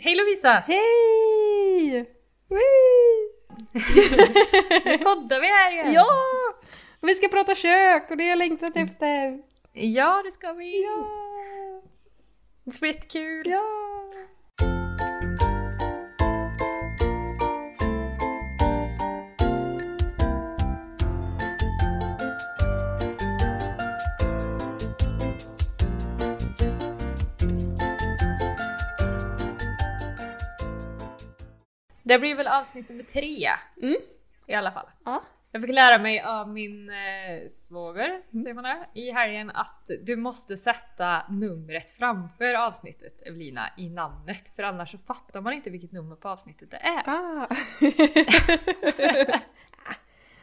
Hej Lovisa! Hej! Nu poddar vi här igen! Ja! Vi ska prata kök och det har jag längtat efter. Ja, det ska vi! Ja! Det ska bli jättekul! Ja! Det blir väl avsnitt nummer tre Mm. i alla fall. Ja. Jag fick lära mig av min eh, svåger, säger man det, i helgen att du måste sätta numret framför avsnittet Evelina i namnet för annars så fattar man inte vilket nummer på avsnittet det är. Ah.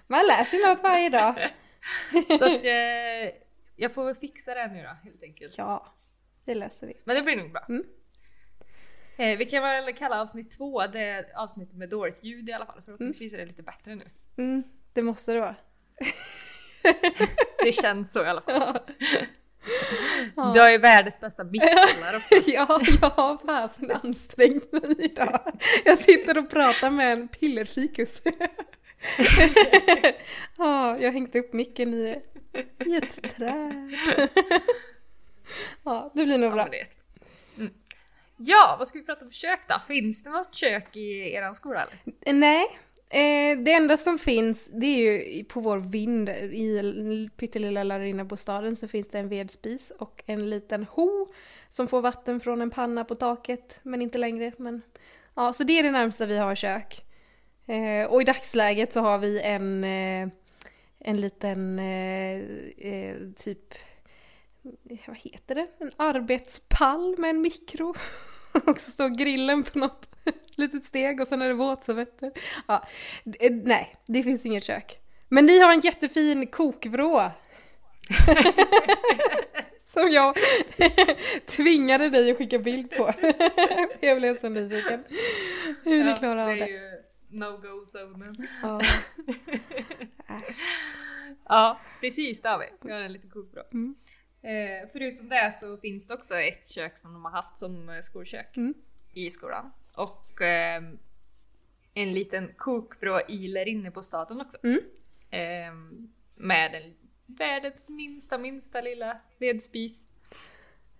Man lär sig något varje dag. Så att eh, jag får väl fixa det nu då helt enkelt. Ja, det löser vi. Men det blir nog bra. Mm. Eh, vi kan väl kalla avsnitt två det avsnittet med dåligt ljud i alla fall. Förhoppningsvis är det lite bättre nu. Mm, det måste det vara. Det känns så i alla fall. Ja. Du har ju världens bästa mickar också. Ja, jag har fasen ansträngt mig idag. Jag sitter och pratar med en pillerfikus. Ja, jag har hängt upp micken i, i ett träd. Ja, det blir nog bra ja, vad ska vi prata om kök då? Finns det något kök i eran skola eller? Nej, eh, det enda som finns det är ju på vår vind i pyttelilla lärarinnabostaden så finns det en vedspis och en liten ho som får vatten från en panna på taket men inte längre. Men, ja, så det är det närmsta vi har kök. Eh, och i dagsläget så har vi en, eh, en liten eh, eh, typ, vad heter det? En arbetspall med en mikro. och så står grillen på något litet steg och sen är det våtservetter. Ja, eh, nej, det finns inget kök. Men ni har en jättefin kokvrå. Som jag tvingade dig att skicka bild på. jag blev så nyfiken. Hur ni klarar av det. är det. ju no-go-zonen. Ja. Ja, precis det har vi. Vi har en liten kokvrå. Mm. Eh, förutom det så finns det också ett kök som de har haft som eh, skolkök Mm. i skolan. Och ehm, en liten kokvrå iler inne på staden också. Mm. Ehm, med en världens minsta, minsta lilla vedspis.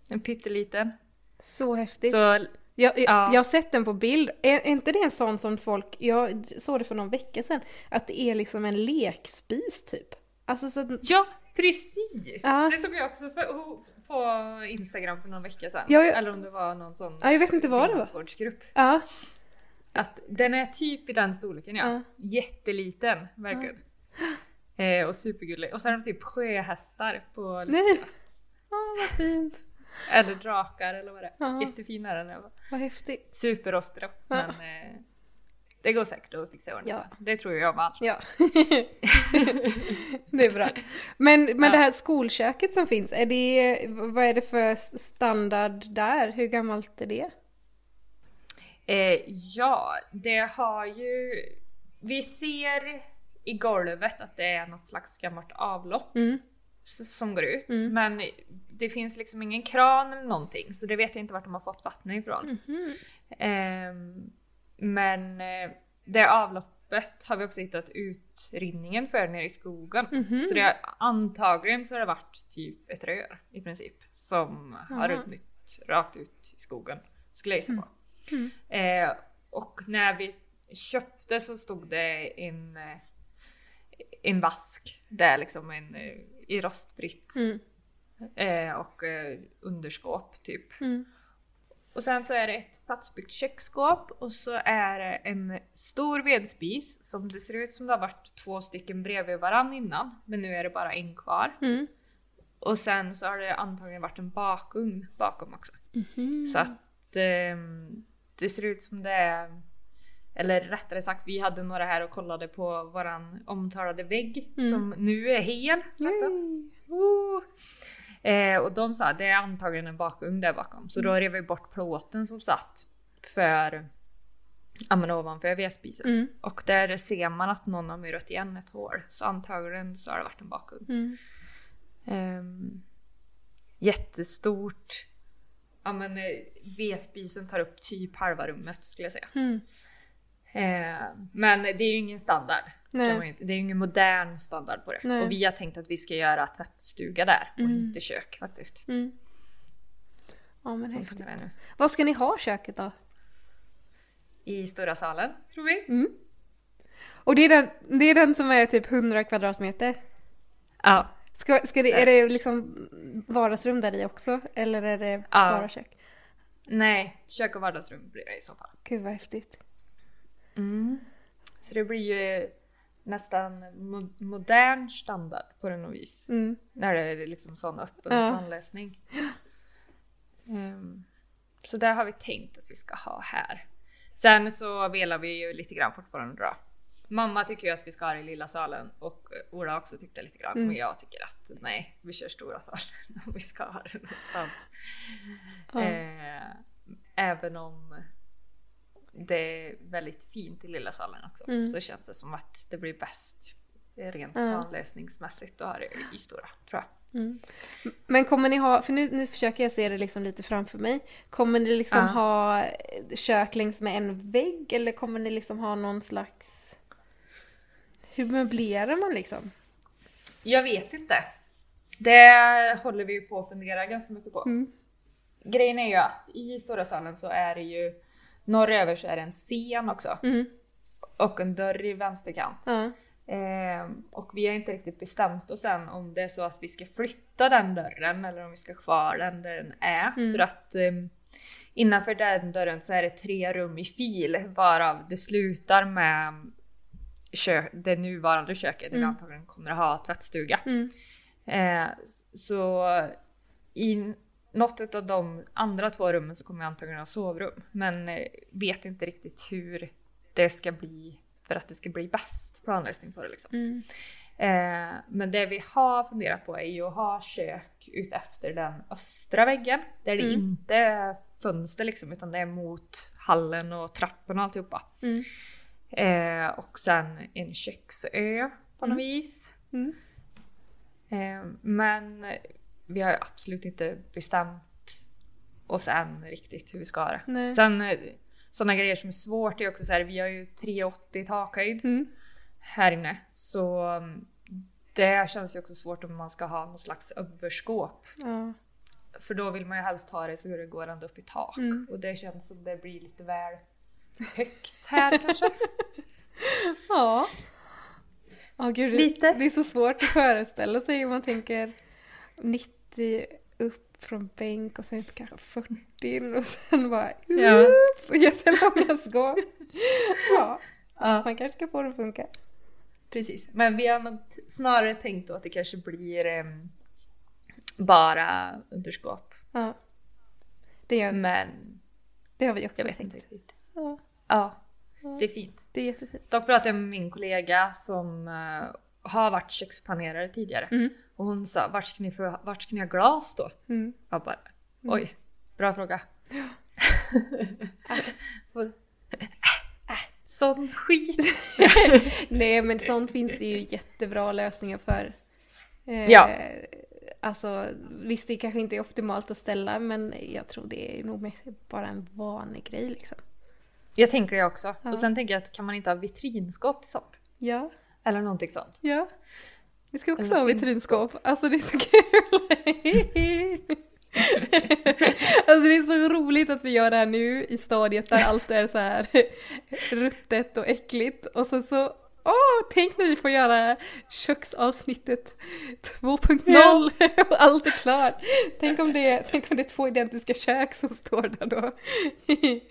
En pytteliten. Så häftigt. Så Jag, jag, Ja. jag har sett den på bild. Är, är inte det en sån som folk, jag såg det för någon vecka sedan, att det är liksom en lekspis typ? Alltså så ja, precis! Ja. Det såg jag också för, på Instagram för någon vecka sedan. Ja, jag- Eller om det var någon sån Ja, jag vet inte vad det var. ja, Att den är typ i den storleken ja. Ja. Jätteliten verkligen. Eh, och supergullig. Och så är de typ sjöhästar på nej. Åh vad fint. Eller drakar eller vad det är. Ja. Jättefin är den. ja. Vad häftigt. Superrostig då. Men eh, det går säkert att fixa ordning Ja. Det tror jag med allt. Ja. det är bra. Men, men Ja. det här skolköket som finns, är det, vad är det för standard där? Hur gammalt är det? Eh, ja, det har ju... Vi ser i golvet att det är något slags gammalt avlopp Mm. som går ut. Mm. Men det finns liksom ingen kran eller någonting så det vet jag inte vart de har fått vattnet ifrån. Mhm. Ehm, men eh, det avloppet har vi också hittat utrinningen för nere i skogen. Mhm. Så det har, antagligen så har det varit typ ett rör i princip som har Jaha. runnit rakt ut i skogen. Skulle jag gissa på. Mm. Eh, och när vi köpte så stod det en, eh, en vask där liksom en, eh, i rostfritt Mm. eh, och eh, underskåp typ. Mm. Och sen så är det ett platsbyggt köksskåp och så är det en stor vedspis som det ser ut som det har varit två stycken bredvid varann innan. Men nu är det bara en kvar. Mm. Och sen så har det antagligen varit en bakugn bakom också. Mhm. Så att ehm, det ser ut som det är... Eller rättare sagt, vi hade några här och kollade på våran omtalade vägg Mm. som nu är hel nästan. Yay. Eh, och de sa det är antagligen en bakugn där bakom. Så då rev vi bort plåten som satt för ja, men ovanför vedspisen. Mm. Och där ser man att någon har murat igen ett hål. Så antagligen så har det varit en bakugn. Mm. Ehm, jättestort ja men eh, vedspisen tar upp typ halva rummet skulle jag säga. Mm. Eh, men det är ju ingen standard. Nej. Det är ju ingen modern standard på det. Nej. Och vi har tänkt att vi ska göra tvättstuga där och Mm. inte kök faktiskt. Mm. Ja men häftigt. Vad ska ni ha köket då? I stora salen tror vi. Mm. Och det är, den, det är den som är typ 100 kvadratmeter? Ja. Ska, ska det, är det liksom vardagsrum där i också? Eller är det Ja. bara kök? Nej, kök och vardagsrum blir det i så fall. Gud vad häftigt. Så det blir ju nästan mo- modern standard på den och vis. Mm. När det är liksom sån öppen Ja. planlösning. Ehm, så där har vi tänkt att vi ska ha här. Sen så velar vi ju lite grann fortfarande då. Mamma tycker ju att vi ska ha det i lilla salen och Ola också tyckte lite grann. Mm. Men jag tycker att nej, vi kör stora salen om vi ska ha det någonstans. Ja. Eh, även om det är väldigt fint i lilla salen också Mm. så känns det som att det blir bäst rent Ja. planlösningsmässigt att ha det i stora tror jag. Mm. Men kommer ni ha, för nu, nu försöker jag se det liksom lite framför mig. Kommer ni liksom Ja. ha kök längs med en vägg eller kommer ni liksom ha någon slags... Hur möblerar man liksom? Jag vet inte. Det håller vi ju på att fundera ganska mycket på. Mm. Grejen är ju att i stora salen så är det ju norröver så är det en scen också Mm. och en dörr i vänsterkant. Ja. Ehm, och vi har inte riktigt bestämt oss än om det är så att vi ska flytta den dörren eller om vi ska ha kvar den där den är. Mm. För att um, innanför den dörren så är det tre rum i fil varav det slutar med kö- det nuvarande köket där vi Mm. antagligen kommer att ha tvättstuga. Mm. Eh, så i något av de andra två rummen så kommer jag antagligen ha sovrum. Men eh, vet inte riktigt hur det ska bli för att det ska bli bäst planlösning på det. Liksom. Mm. Eh, men det vi har funderat på är ju att ha kök ut efter den östra väggen. Där det Mm. inte är fönster liksom utan det är mot hallen och trappen och alltihopa. Mm. Eh, och sen en köksö på något Mm. vis. Mm. Eh, men vi har absolut inte bestämt oss än riktigt hur vi ska ha det. Nej. Sen eh, sådana grejer som är svårt är också så här, vi har ju 3,80 i takhöjd Mm. här inne. Så mm, det känns ju också svårt om man ska ha någon slags överskåp. Ja. För då vill man ju helst ha det så det går ända upp i tak. Mm. Och det känns som det blir lite väl högt här kanske. Ja. Ja, gud, Lite. Det är så svårt att föreställa sig om man tänker 90 upp från bänk och sen kanske 40 in och sen bara Ja. upp jättelånga skåp. Ja, Ja. man kanske ska få det att funka. Precis, men vi har nog snarare tänkt då att det kanske blir em, bara underskåp. Ja. Det, gör, Men det har vi också tänkt. Ja, Ja, det är fint. det är jättefint. Dock pratade jag med min kollega som eh, har varit köksplanerare tidigare. Mm. Och hon sa, vart ska ni, få, vart ska ni ha glas då? Mm. Jag bara, oj, bra fråga. Äh, Sån skit. Nej men sånt finns det ju jättebra lösningar för. Eh, Ja. Alltså visst det kanske inte är optimalt att ställa men jag tror det är nog bara en vanlig grej liksom. Jag tänker det också. Ja. Och sen tänker jag att kan man inte ha vitrinskåp till sånt? Ja, Eller någonting sånt. ja. Vi ska också ha vitrinskåp. Alltså det är så kul! alltså det är så roligt att vi gör det här nu i stadiet där allt är så här ruttet och äckligt och sen så Åh, tänk när vi får göra köksavsnittet 2.0 och allt är klart. Tänk om, det, tänk om det är två identiska kök som står där då.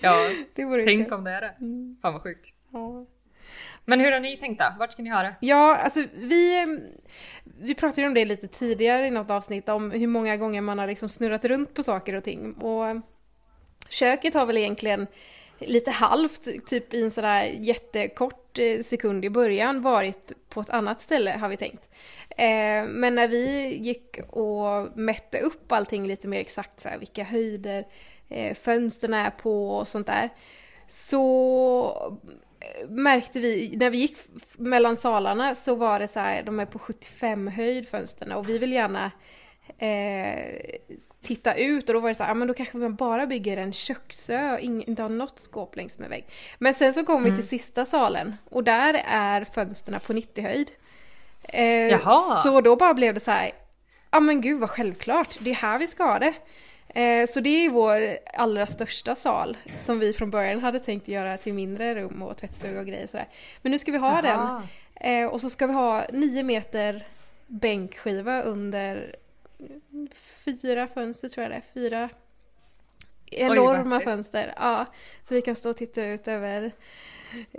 Ja, tänk kul. om det är det. Mm, Fan vad sjukt. ja. Men hur har ni tänkt då? Vart ska ni ha det? Ja, alltså vi, vi pratade ju om det lite tidigare i något avsnitt om hur många gånger man har liksom snurrat runt på saker och ting. Och köket har väl egentligen lite halvt, typ i en sådär jättekort eh, sekund i början varit på ett annat ställe har vi tänkt. Eh, men när vi gick och mätte upp allting lite mer exakt, så här, vilka höjder eh, fönstren är på och sånt där, så märkte vi, när vi gick mellan salarna så var det så här, de är på 75 höjd fönstren och vi vill gärna eh, titta ut och då var det så här, ja men då kanske man bara bygger en köksö och inte har något skåp längs med vägg. Men sen så kom vi till sista salen och där är fönsterna på 90 höjd. Eh, Jaha. Så då bara blev det så här, ja men gud vad självklart, det är här vi ska ha det. Eh, så det är vår allra största sal som vi från början hade tänkt göra till mindre rum och tvättstuga och grejer sådär. Men nu ska vi ha Jaha. den. Eh, och så ska vi ha nio meter bänkskiva under fyra fönster tror jag det är. Fyra enorma häftigt. fönster. Ja, så vi kan stå och titta ut över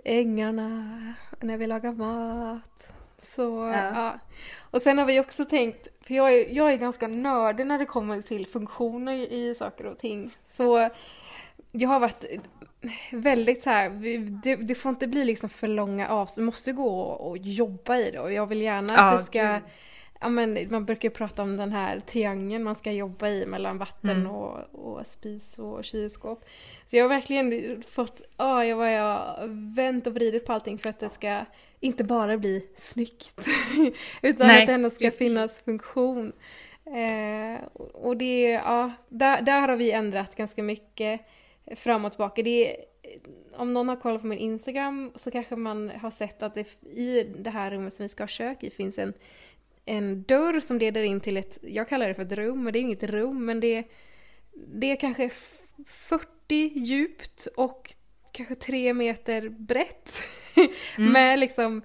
ängarna när vi lagar mat. Så, Ja. ja. Och sen har vi också tänkt, för jag är, jag är ganska nördig när det kommer till funktioner i, saker och ting. Så jag har varit väldigt så här, det, det får inte bli liksom för långa avstånd, det måste gå och, och jobba i det och jag vill gärna att det ska. Ja, men man brukar prata om den här triangeln man ska jobba i mellan vatten Mm. och, och spis och kylskåp. Så jag har verkligen fått, ja, jag har jag vänt och vridit på allting för att det ska inte bara bli snyggt. utan Nej, att det ändå ska precis. finnas funktion. Eh, och och det, ja, där, där har vi ändrat ganska mycket fram och tillbaka. Det är, om någon har kollat på min Instagram så kanske man har sett att det i det här rummet som vi ska ha kök i finns en en dörr som leder in till ett, jag kallar det för ett rum, men det är inget rum, men det, det är kanske f- 40 djupt och kanske 3 meter brett. Med liksom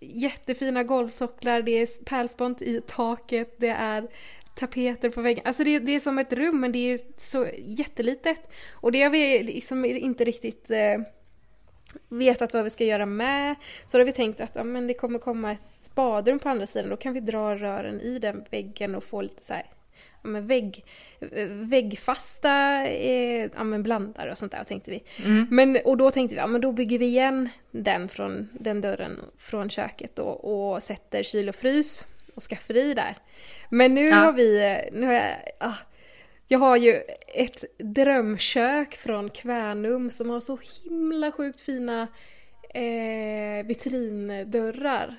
jättefina golvsocklar, det är pärlspont i taket, det är tapeter på väggen. Alltså det, det är som ett rum men det är så jättelitet. Och det har vi liksom inte riktigt eh, vetat vad vi ska göra med. Så då har vi tänkt att ja, men det kommer komma ett badrum på andra sidan. Då kan vi dra rören i den väggen och få lite så här, ja, men vägg, eh, väggfasta eh, ja, men blandare och sånt där tänkte vi. Mm. Men, och då tänkte vi, ja men då bygger vi igen den från den dörren från köket och, och sätter kyl och frys och skafferi där. Men nu Ja. har vi, nu har jag, ah, jag har ju ett drömkök från Kvänum som har så himla sjukt fina eh, vitrindörrar.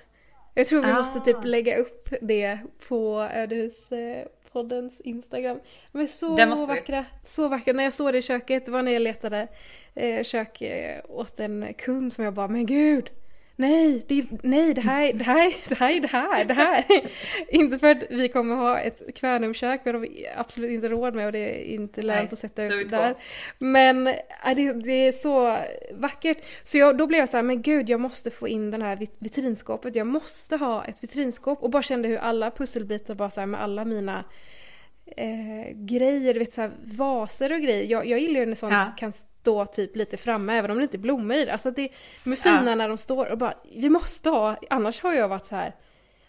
Jag tror vi Ah. måste typ lägga upp det på Ödehuspoddens Instagram. Men så Det måste vi. vackra, så vackra. När jag såg det i köket, det var när jag letade eh, kök eh, åt en kund som jag bara, men gud! Nej, det, nej, det här, det här, det här är det här, det här. inte för att vi kommer ha ett Kvänumkök, det har vi absolut inte råd med och det är inte lönt Nej, att sätta ut två. där. Men äh, det, det är så vackert. Så jag, då blev jag så här, men gud jag måste få in den här vit- vitrinskåpet. Jag måste ha ett vitrinskåp. Och bara kände hur alla pusselbitar bara så här med alla mina eh, grejer, du vet så här vaser och grejer. Jag, jag gillar ju när sånt Ja. kan stå typ lite framme även om det inte är blommor i det. Alltså det, de är fina Ja. när de står och bara, vi måste ha, annars har jag varit så här,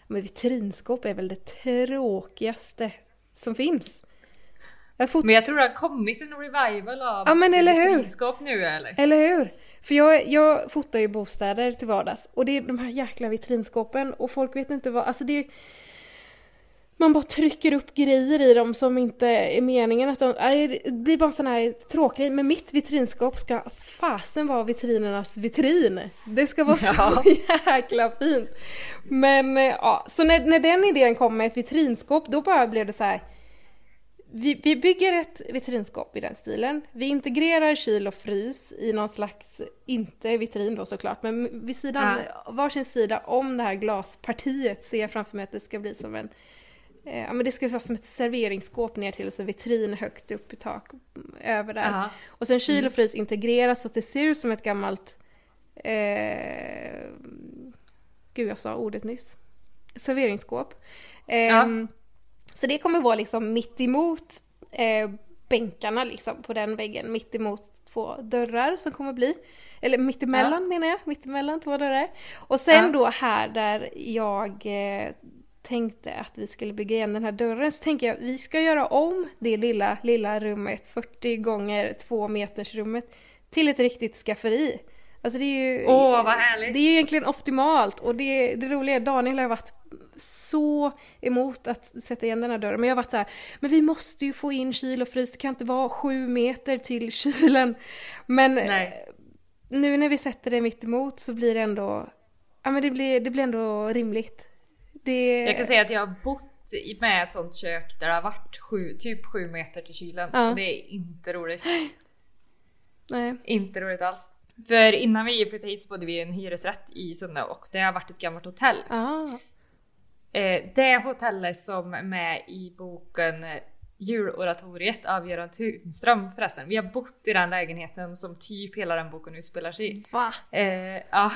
men vitrinskåp är väl det tråkigaste som finns. Jag fot- Men jag tror det har kommit en revival av Ja, men eller hur? vitrinskåp nu eller? Eller hur? För jag, jag fotar ju bostäder till vardags och det är de här jäkla vitrinskåpen och folk vet inte vad, alltså det man bara trycker upp grejer i dem som inte är meningen att de, det blir bara en sån här tråkig men mitt vitrinskåp ska fasen vara vitrinernas vitrin. Det ska vara Ja. så jäkla fint. Men eh, ja, så när, när den idén kom med ett vitrinskåp då bara blev det så här. Vi, vi bygger ett vitrinskåp i den stilen. Vi integrerar kyl och frys i någon slags, inte vitrin då såklart, men vid sidan, varsin sida om det här glaspartiet ser jag framför mig att det ska bli som en Ja men det ska vara som ett serveringsskåp ner till och så vitrin högt upp i tak mm, över där. Aha. Och sen kyl och frys integreras så att det ser ut som ett gammalt... Eh, gud, jag sa ordet nyss. Ett serveringsskåp. Ehm, Så det kommer vara liksom mitt emot eh, bänkarna liksom på den väggen. Mitt emot två dörrar som kommer bli. Eller mittemellan menar jag. Mittemellan två dörrar. Och sen Ja. då här där jag eh, tänkte att vi skulle bygga igen den här dörren så tänker jag att vi ska göra om det lilla, lilla rummet, 40 gånger 2 meters rummet till ett riktigt skafferi. Alltså det är ju... Åh, vad härligt. Det är ju egentligen optimalt och det, det roliga är Daniel har varit så emot att sätta igen den här dörren. Men jag har varit så här, men vi måste ju få in kyl och frys, det kan inte vara sju meter till kylen. Men Nej. eh, nu när vi sätter det mitt emot så blir det ändå, ja men det blir, det blir ändå rimligt. Det, Jag kan säga att jag har bott med ett sånt kök där det har varit sju, typ sju meter till kylen Ja. och det är inte roligt. Nej. Inte roligt alls. För innan vi flyttade hit så bodde vi i en hyresrätt i Sunne och det har varit ett gammalt hotell. Ah. Det hotellet som är med i boken Juloratoriet av Göran Tunström förresten. Vi har bott i den lägenheten som typ hela den boken utspelar sig i. Va? Eh, ja,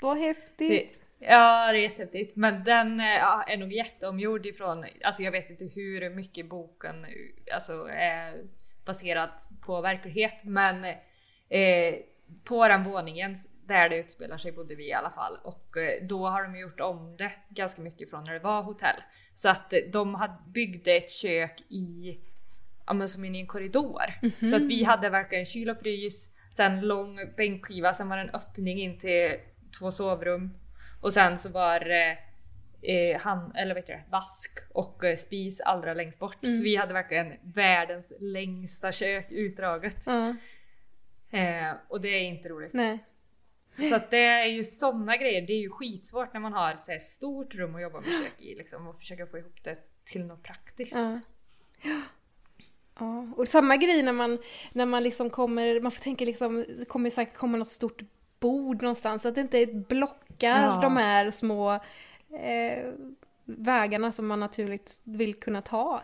Vad häftigt! det, ja, det är jättehäftigt. Men den eh, ja, är nog jätteomgjord ifrån, alltså jag vet inte hur mycket boken alltså, är baserad på verklighet. Men eh, på den våningen där det utspelar sig bodde vi i alla fall. Och eh, då har de gjort om det ganska mycket från när det var hotell. Så att eh, de hade, byggde ett kök i, ja men som i en korridor. Så att vi hade verkligen kyl och frys, sen lång bänkskiva, sen var det en öppning in till två sovrum. Och sen så var det eh, han, eller vet du, vask och eh, spis allra längst bort. Så vi hade verkligen världens längsta kök utdraget. Ja. Eh, och det är inte roligt. Nej. Så att det är ju sådana grejer. Det är ju skitsvårt när man har ett så här stort rum att jobba med kök i liksom och försöka få ihop det till något praktiskt. Ja. Ja, och samma grej när man, när man liksom kommer, man får tänka liksom, det kommer säkert komma något stort bord någonstans, så att det inte blockar Ja. de här små eh, vägarna som man naturligt vill kunna ta.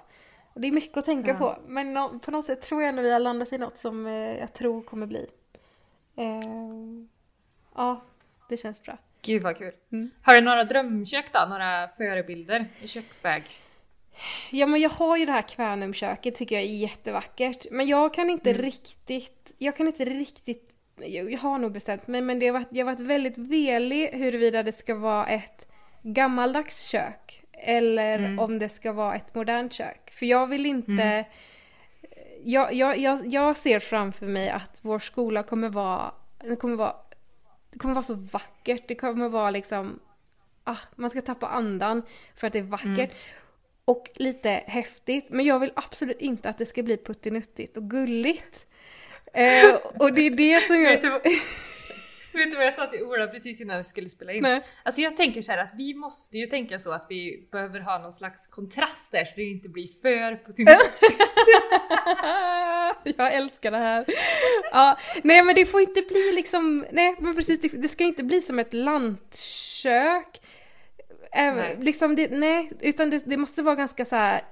Det är mycket att tänka Ja. på, men nå- på något sätt tror jag ändå vi har landat i något som eh, jag tror kommer bli. Eh, ja, det känns bra. Gud vad kul. Mm. Har du några drömkök då? Några förebilder i köksväg? Ja men jag har ju det här Kvänumköket tycker jag är jättevackert. Men jag kan inte Mm. riktigt, jag kan inte riktigt, jag, har nog bestämt mig men det har varit, jag har varit väldigt velig huruvida det ska vara ett gammaldags kök eller Mm. om det ska vara ett modernt kök. För jag vill inte, jag, jag, jag, jag ser framför mig att vår skola kommer vara, kommer vara, det kommer vara så vackert, det kommer vara liksom, ah, man ska tappa andan för att det är vackert. Och lite häftigt, men jag vill absolut inte att det ska bli puttinuttigt och gulligt. Eh, och det är det som jag... vet du vad jag sa till Ola precis innan vi skulle spela in? Nej. Alltså jag tänker så här att vi måste ju tänka så att vi behöver ha någon slags kontrast där så det inte blir för på sin jag älskar det här. Ja, nej men det får inte bli liksom, nej men precis, det, det ska inte bli som ett lantkök. Även, Nej. liksom det, nej, utan det, det måste vara ganska så här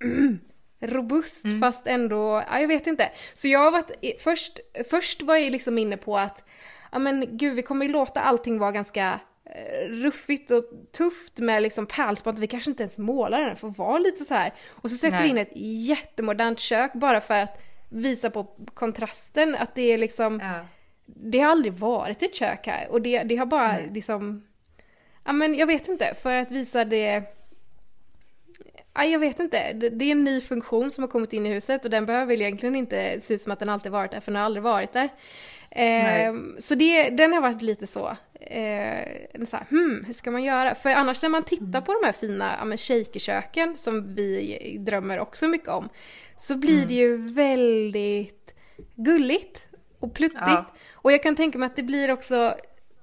mm, robust fast ändå, ja, jag vet inte. Så jag har varit, först, först var jag liksom inne på att, ja men gud vi kommer ju låta allting vara ganska eh, ruffigt och tufft med liksom pärlspont, vi kanske inte ens målar den, får vara lite så här. Och så sätter Nej. vi in ett jättemodernt kök bara för att visa på kontrasten, att det är liksom, Ja. det har aldrig varit ett kök här och det, det har bara Nej. liksom, ja men jag vet inte, för att visa det Ja, jag vet inte. Det, är en ny funktion som har kommit in i huset och den behöver väl egentligen inte se ut som att den alltid varit där, för den har aldrig varit där. Eh, så det, den har varit lite så. Eh, så här, hmm, hur ska man göra? För annars när man tittar på de här fina ja, men shakerköken som vi drömmer också mycket om, så blir det ju väldigt gulligt och pluttigt. Ja. Och jag kan tänka mig att det blir också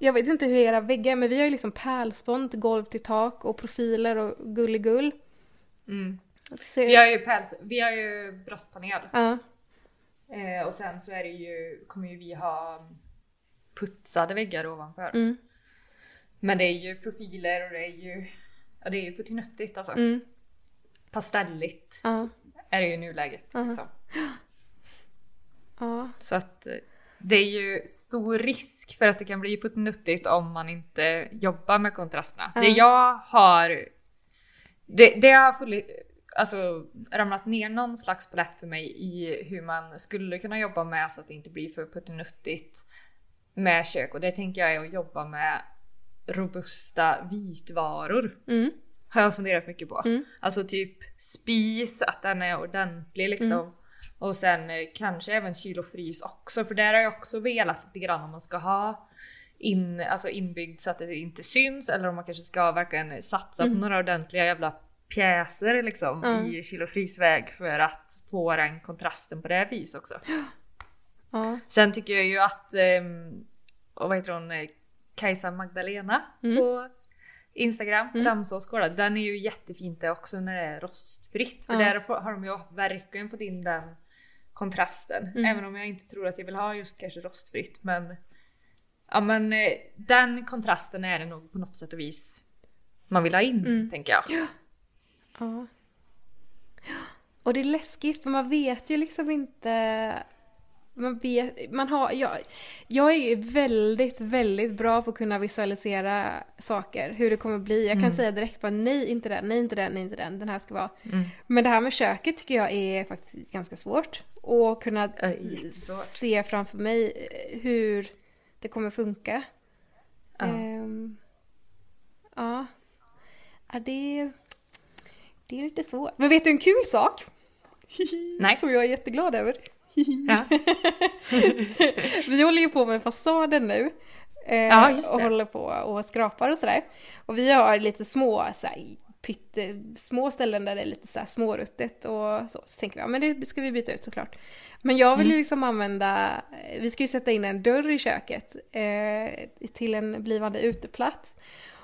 jag vet inte hur era väggar, men vi har ju liksom pärlspont, golv till tak och profiler och gulligull. Mm. Så, Vi har ju päls, vi har ju bröstpanel ja. eh, och sen så är det ju, kommer ju vi ha putsade väggar ovanför. Mm. Men det är ju profiler och det är ju, ja det är ju puttinuttigt alltså. Mm. Pastelligt Ja. är det ju i nuläget. Aha. Liksom. Ja. Så att eh, det är ju stor risk för att det kan bli puttinuttigt om man inte jobbar med kontrasterna. Ja. Det jag har... Det, det har fulli, alltså, ramlat ner någon slags palett för mig i hur man skulle kunna jobba med så att det inte blir för puttinuttigt med kök. Och det tänker jag är att jobba med robusta vitvaror. Mm. Har jag funderat mycket på. Mm. Alltså typ spis, att den är ordentlig liksom. Och sen eh, kanske även kyl och frys också, för där har jag också velat lite grann om man ska ha in, alltså inbyggd så att det inte syns eller om man kanske ska verkligen satsa på några ordentliga jävla pjäser liksom Mm. i och frysväg för att få den kontrasten på det här vis också. Ja. Sen tycker jag ju att, ehm, och vad heter hon, eh, Kajsa Magdalena Mm. på Instagram, Mm. Ramsåsgårda. Den är ju jättefint det också när det är rostfritt. För Ja. där har de ju verkligen fått in den kontrasten. Mm. Även om jag inte tror att jag vill ha just kanske rostfritt. Men, ja, men eh, den kontrasten är det nog på något sätt och vis man vill ha in, Mm. tänker jag. Ja. Och det är läskigt för man vet ju liksom inte... Man vet, man har, jag, jag är väldigt, väldigt bra på att kunna visualisera saker, hur det kommer bli. Jag kan Mm. säga direkt bara nej, inte den, nej, inte den, nej, inte den, den här ska vara. Mm. Men det här med köket tycker jag är faktiskt ganska svårt. Och kunna Ja, se framför mig eh, hur det kommer funka. Ja. Ehm, ja. ja, det, det är lite svårt. Men vet du en kul sak? Nej. Som jag är jätteglad över. Ja. Vi håller ju på med fasaden nu. eh, Ja, och håller på och skrapar och sådär. Och vi har lite små, så här, pytte, små ställen där det är lite så här småruttet och så. Så tänker vi, ja men det ska vi byta ut såklart. Men jag vill ju Mm. liksom använda, vi ska ju sätta in en dörr i köket eh, till en blivande uteplats.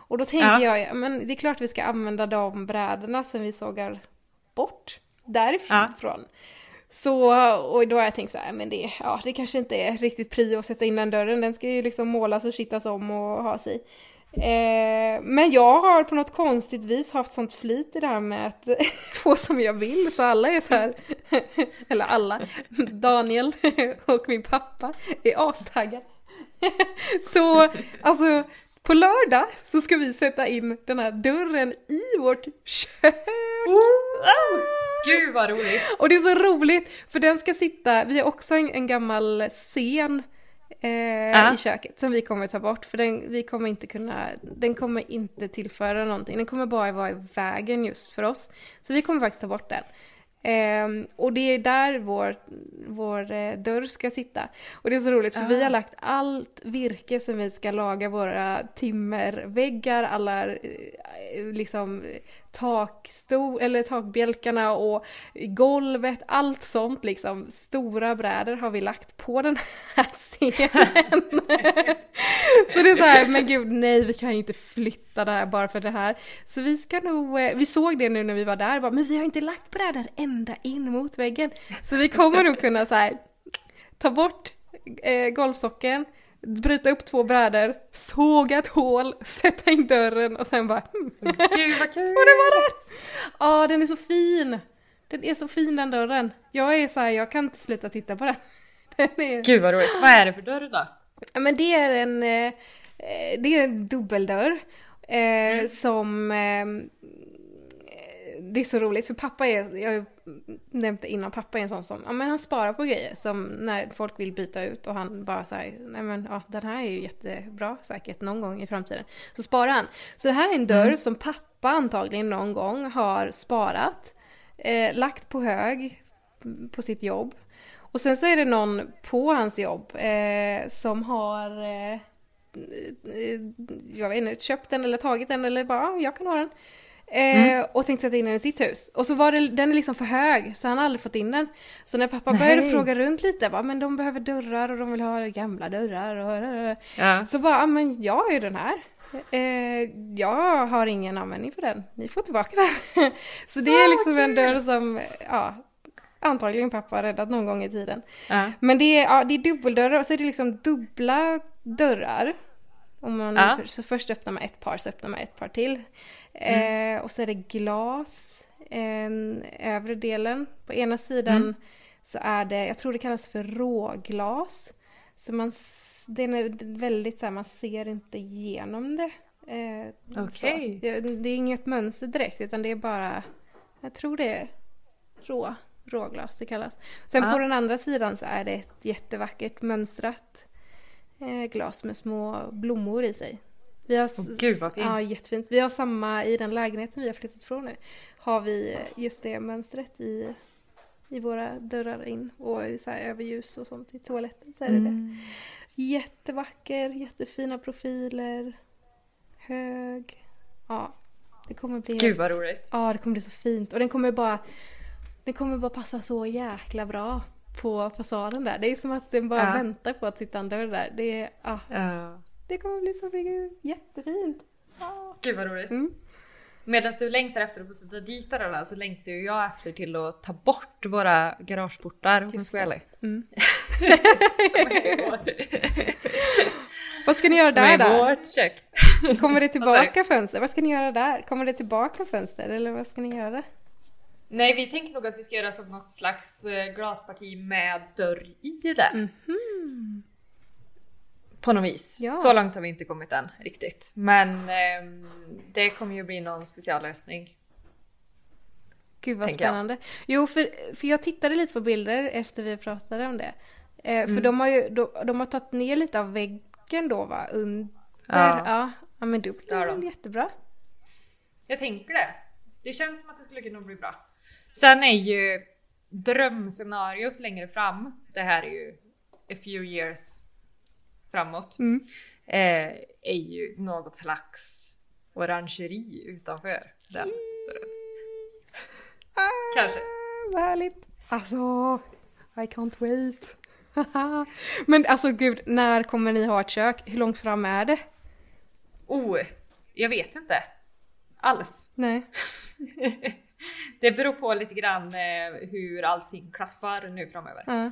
Och då tänker Ja. jag, ja, men det är klart vi ska använda de brädorna som vi sågar bort därifrån. Så, och då har jag tänkt så här, men det, ja, det kanske inte är riktigt prio att sätta in den dörren. Den ska ju liksom målas och kittas om och ha sig. Eh, men jag har på något konstigt vis haft sånt flit i det här med att få som jag vill. Så alla är så här, eller alla, Daniel och min pappa är astaggade. så alltså på lördag så ska vi sätta in den här dörren i vårt kök. Gud vad roligt! Och det är så roligt för den ska sitta, vi har också en, en gammal scen eh, Ja. i köket som vi kommer ta bort för den, vi kommer inte kunna, den kommer inte tillföra någonting. Den kommer bara vara i vägen just för oss. Så vi kommer faktiskt ta bort den. Ehm, och det är där vår, vår eh, dörr ska sitta. Och det är så roligt för vi Ah. har lagt allt virke som vi ska laga våra timmerväggar, alla eh, liksom taksto eller takbjälkarna och golvet, allt sånt liksom. Stora brädor har vi lagt på den här scenen. så det är så här, men gud nej vi kan ju inte flytta det här bara för det här. Så vi ska nog, eh, vi såg det nu när vi var där, bara, men vi har inte lagt brädor ända in mot väggen. Så vi kommer nog kunna så här, ta bort eh, golvsocken, bryta upp två brädor, såga ett hål, sätta in dörren och sen bara hmm, Gud vad kul! och det var där! Ja, den är så fin! Den är så fin den dörren. Jag är så här, jag kan inte sluta titta på den. Den är... Gud vad roligt! Vad är det för dörr då? Ja, men det är en, eh, eh, det är en dubbeldörr eh, som eh, det är så roligt för pappa är, jag har ju nämnt det innan, pappa är en sån som, ja men han sparar på grejer som när folk vill byta ut och han bara säger nej men ja den här är ju jättebra säkert någon gång i framtiden. Så sparar han. Så det här är en dörr som pappa antagligen någon gång har sparat, eh, lagt på hög på sitt jobb. Och sen så är det någon på hans jobb eh, som har eh, eh, jag vet inte, köpt den eller tagit den eller bara, ja, jag kan ha den. Eh, Och tänkte sätta in den i sitt hus. Och så var det, den är liksom för hög så han har aldrig fått in den. Så när pappa började Nej. fråga runt lite, bara, men de behöver dörrar och de vill ha gamla dörrar. Och, Ja. så bara, men jag har ju den här. Eh, jag har ingen användning för den, ni får tillbaka den. så det är liksom en dörr som, ja, antagligen pappa har räddat någon gång i tiden. Ja. Men det är, ja, det är dubbeldörrar och så är det liksom dubbla dörrar. Om man, Ja. Så först öppnar man ett par så öppnar man ett par till. Mm. Eh, och så är det glas, en övre delen. På ena sidan Mm. så är det, jag tror det kallas för råglas. Så man, den är väldigt så här, man ser inte igenom det. Eh. Okej. Det, det är inget mönster direkt utan det är bara, jag tror det är rå, råglas det kallas. Sen Ja. på den andra sidan så är det ett jättevackert mönstrat eh, glas med små blommor i sig. Vi har, Åh, gud, vad fint. Ja, jättefint. Vi har samma i den lägenheten vi har flyttat från nu. Har vi just det mönstret i, i våra dörrar in och så här överljus och sånt i toaletten. Så är det det. Mm. Jättevacker, jättefina profiler. Hög. Ja, det kommer bli... Gud vad roligt! Ja, det kommer bli så fint. Och den kommer bara... Den kommer bara passa så jäkla bra på fasaden där. Det är som att den bara Ja. väntar på att sitta en dörr där. Det, är, ja, Ja. Det kommer bli så fint. Jättefint. Gud vad roligt. Mm. Medan du längtar efter att få sätta dit alla så längtar ju jag efter till att ta bort våra garageportar. Mm. Är i vår- Vad ska ni göra som där då? vårt kök. Kommer det tillbaka fönster? Vad ska ni göra där? Kommer det tillbaka fönster eller vad ska ni göra? Nej, vi tänker nog att vi ska göra som något slags eh, glasparti med dörr i det. På något vis. Ja. Så långt har vi inte kommit än riktigt. Men ehm, det kommer ju bli någon speciallösning. Gud vad Tänker jag. spännande. Jo, för, för jag tittade lite på bilder efter vi pratade om det. Eh, för Mm. de har ju de, de har tagit ner lite av väggen då va? Under. Ja. Ja, ja, men då blir Det det de. väl jättebra. Jag tänker det. Det känns som att det skulle kunna bli bra. Sen är ju drömscenariot längre fram, det här är ju a few years framåt, Mm. eh, är ju något slags orangeri utanför den. Kanske. Ah, Vad härligt. Alltså, I can't wait. men alltså gud, när kommer ni ha ett kök? Hur långt fram är det? Oh, jag vet inte. Alls. Nej. det beror på lite grann eh, hur allting klaffar nu framöver. Ja.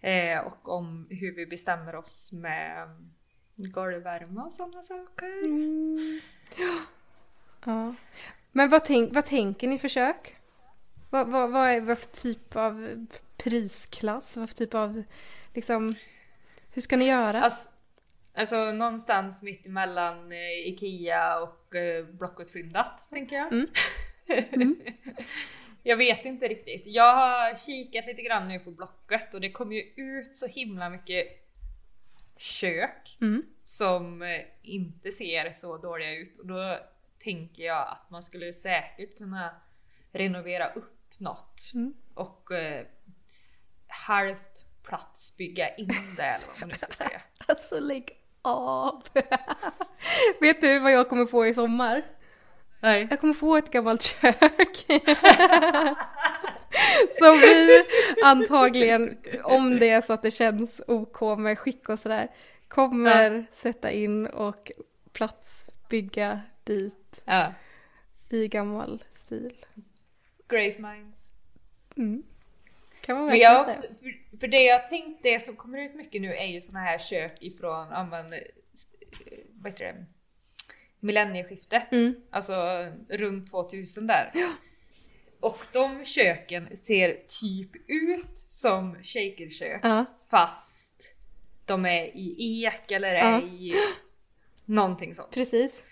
Eh, och om hur vi bestämmer oss med golvvärme och sådana saker. Mm. Ja. Men vad, tänk, vad tänker ni för kök? Vad, vad, vad är vad för typ av prisklass? Vad för typ av, liksom, hur ska ni göra? Alltså, alltså någonstans mitt emellan eh, Ikea och eh, Blocket-fyndat tänker jag. Mm. jag vet inte riktigt. Jag har kikat lite grann nu på Blocket och det kommer ju ut så himla mycket kök Mm. som eh, inte ser så dåliga ut och då tänker jag att man skulle säkert kunna renovera upp något Mm. och eh, halvt platsbygga in det eller vad man nu ska säga. Alltså lägg av! Vet du vad jag kommer få i sommar? Nej. Jag kommer få ett gammalt kök. Som vi antagligen, om det är så att det känns OK med skick och sådär, kommer sätta in och platsbygga dit Ja. i gammal stil. Great minds. Mm. Kan man Men verkligen jag också, för, för det jag tänkte, det som kommer ut mycket nu är ju såna här kök ifrån, ja men, eh, vad heter det? Millennieskiftet. Mm. Alltså runt 2000 där. Och de köken ser typ ut som shakerkök Ja, fast de är i ek eller Ja. är i någonting sånt. precis.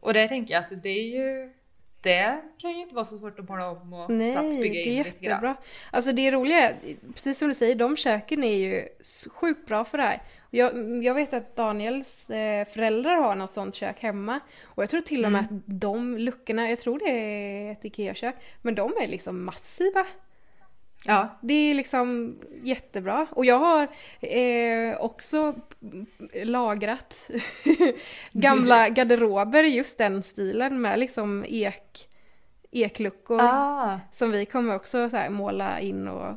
Och det tänker jag att det är ju, det kan ju inte vara så svårt att måla om och Nej, platsbygga in lite grann. Alltså det roliga är, precis som du säger, de köken är ju sjukt bra för det här. Jag, jag vet att Daniels eh, föräldrar har något sånt kök hemma. Och jag tror till och med Mm. att de luckorna, jag tror det är ett IKEA-kök, men de är liksom massiva. Ja. Det är liksom jättebra. Och jag har eh, också lagrat gamla garderober i just den stilen med liksom ek, ekluckor. Ah. Som vi kommer också så måla in och eh,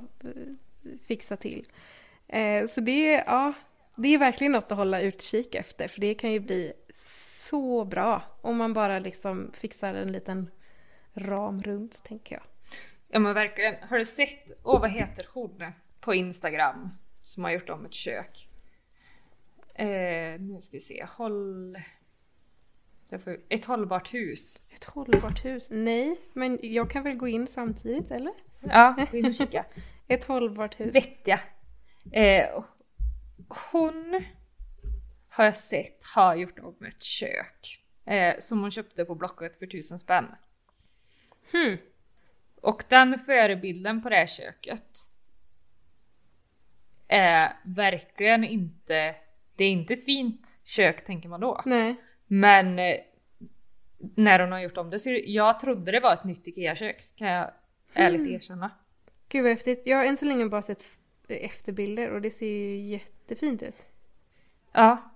fixa till. Eh, så det, är- ja, det är verkligen något att hålla utkik efter för det kan ju bli så bra om man bara liksom fixar en liten ram runt tänker jag. Ja men verkligen. Har du sett, åh vad heter hon på Instagram som har gjort om ett kök? Eh, nu ska vi se, håll... Ett hållbart hus. Ett hållbart hus? Nej, men jag kan väl gå in samtidigt eller? Ja, gå in och kika. Ett hållbart hus. Vettiga. Eh, hon har jag sett har gjort om ett kök. Eh, som hon köpte på Blocket för tusen spänn. Hmm. Och den förebilden på det här köket är verkligen inte, det är inte ett fint kök tänker man då. Nej. Men eh, när hon har gjort om det, så jag trodde det var ett nytt IKEA-kök kan jag ärligt erkänna. Gud vad häftigt. Jag har än så länge bara sett efterbilder och det ser ju jättefint ut. Ja,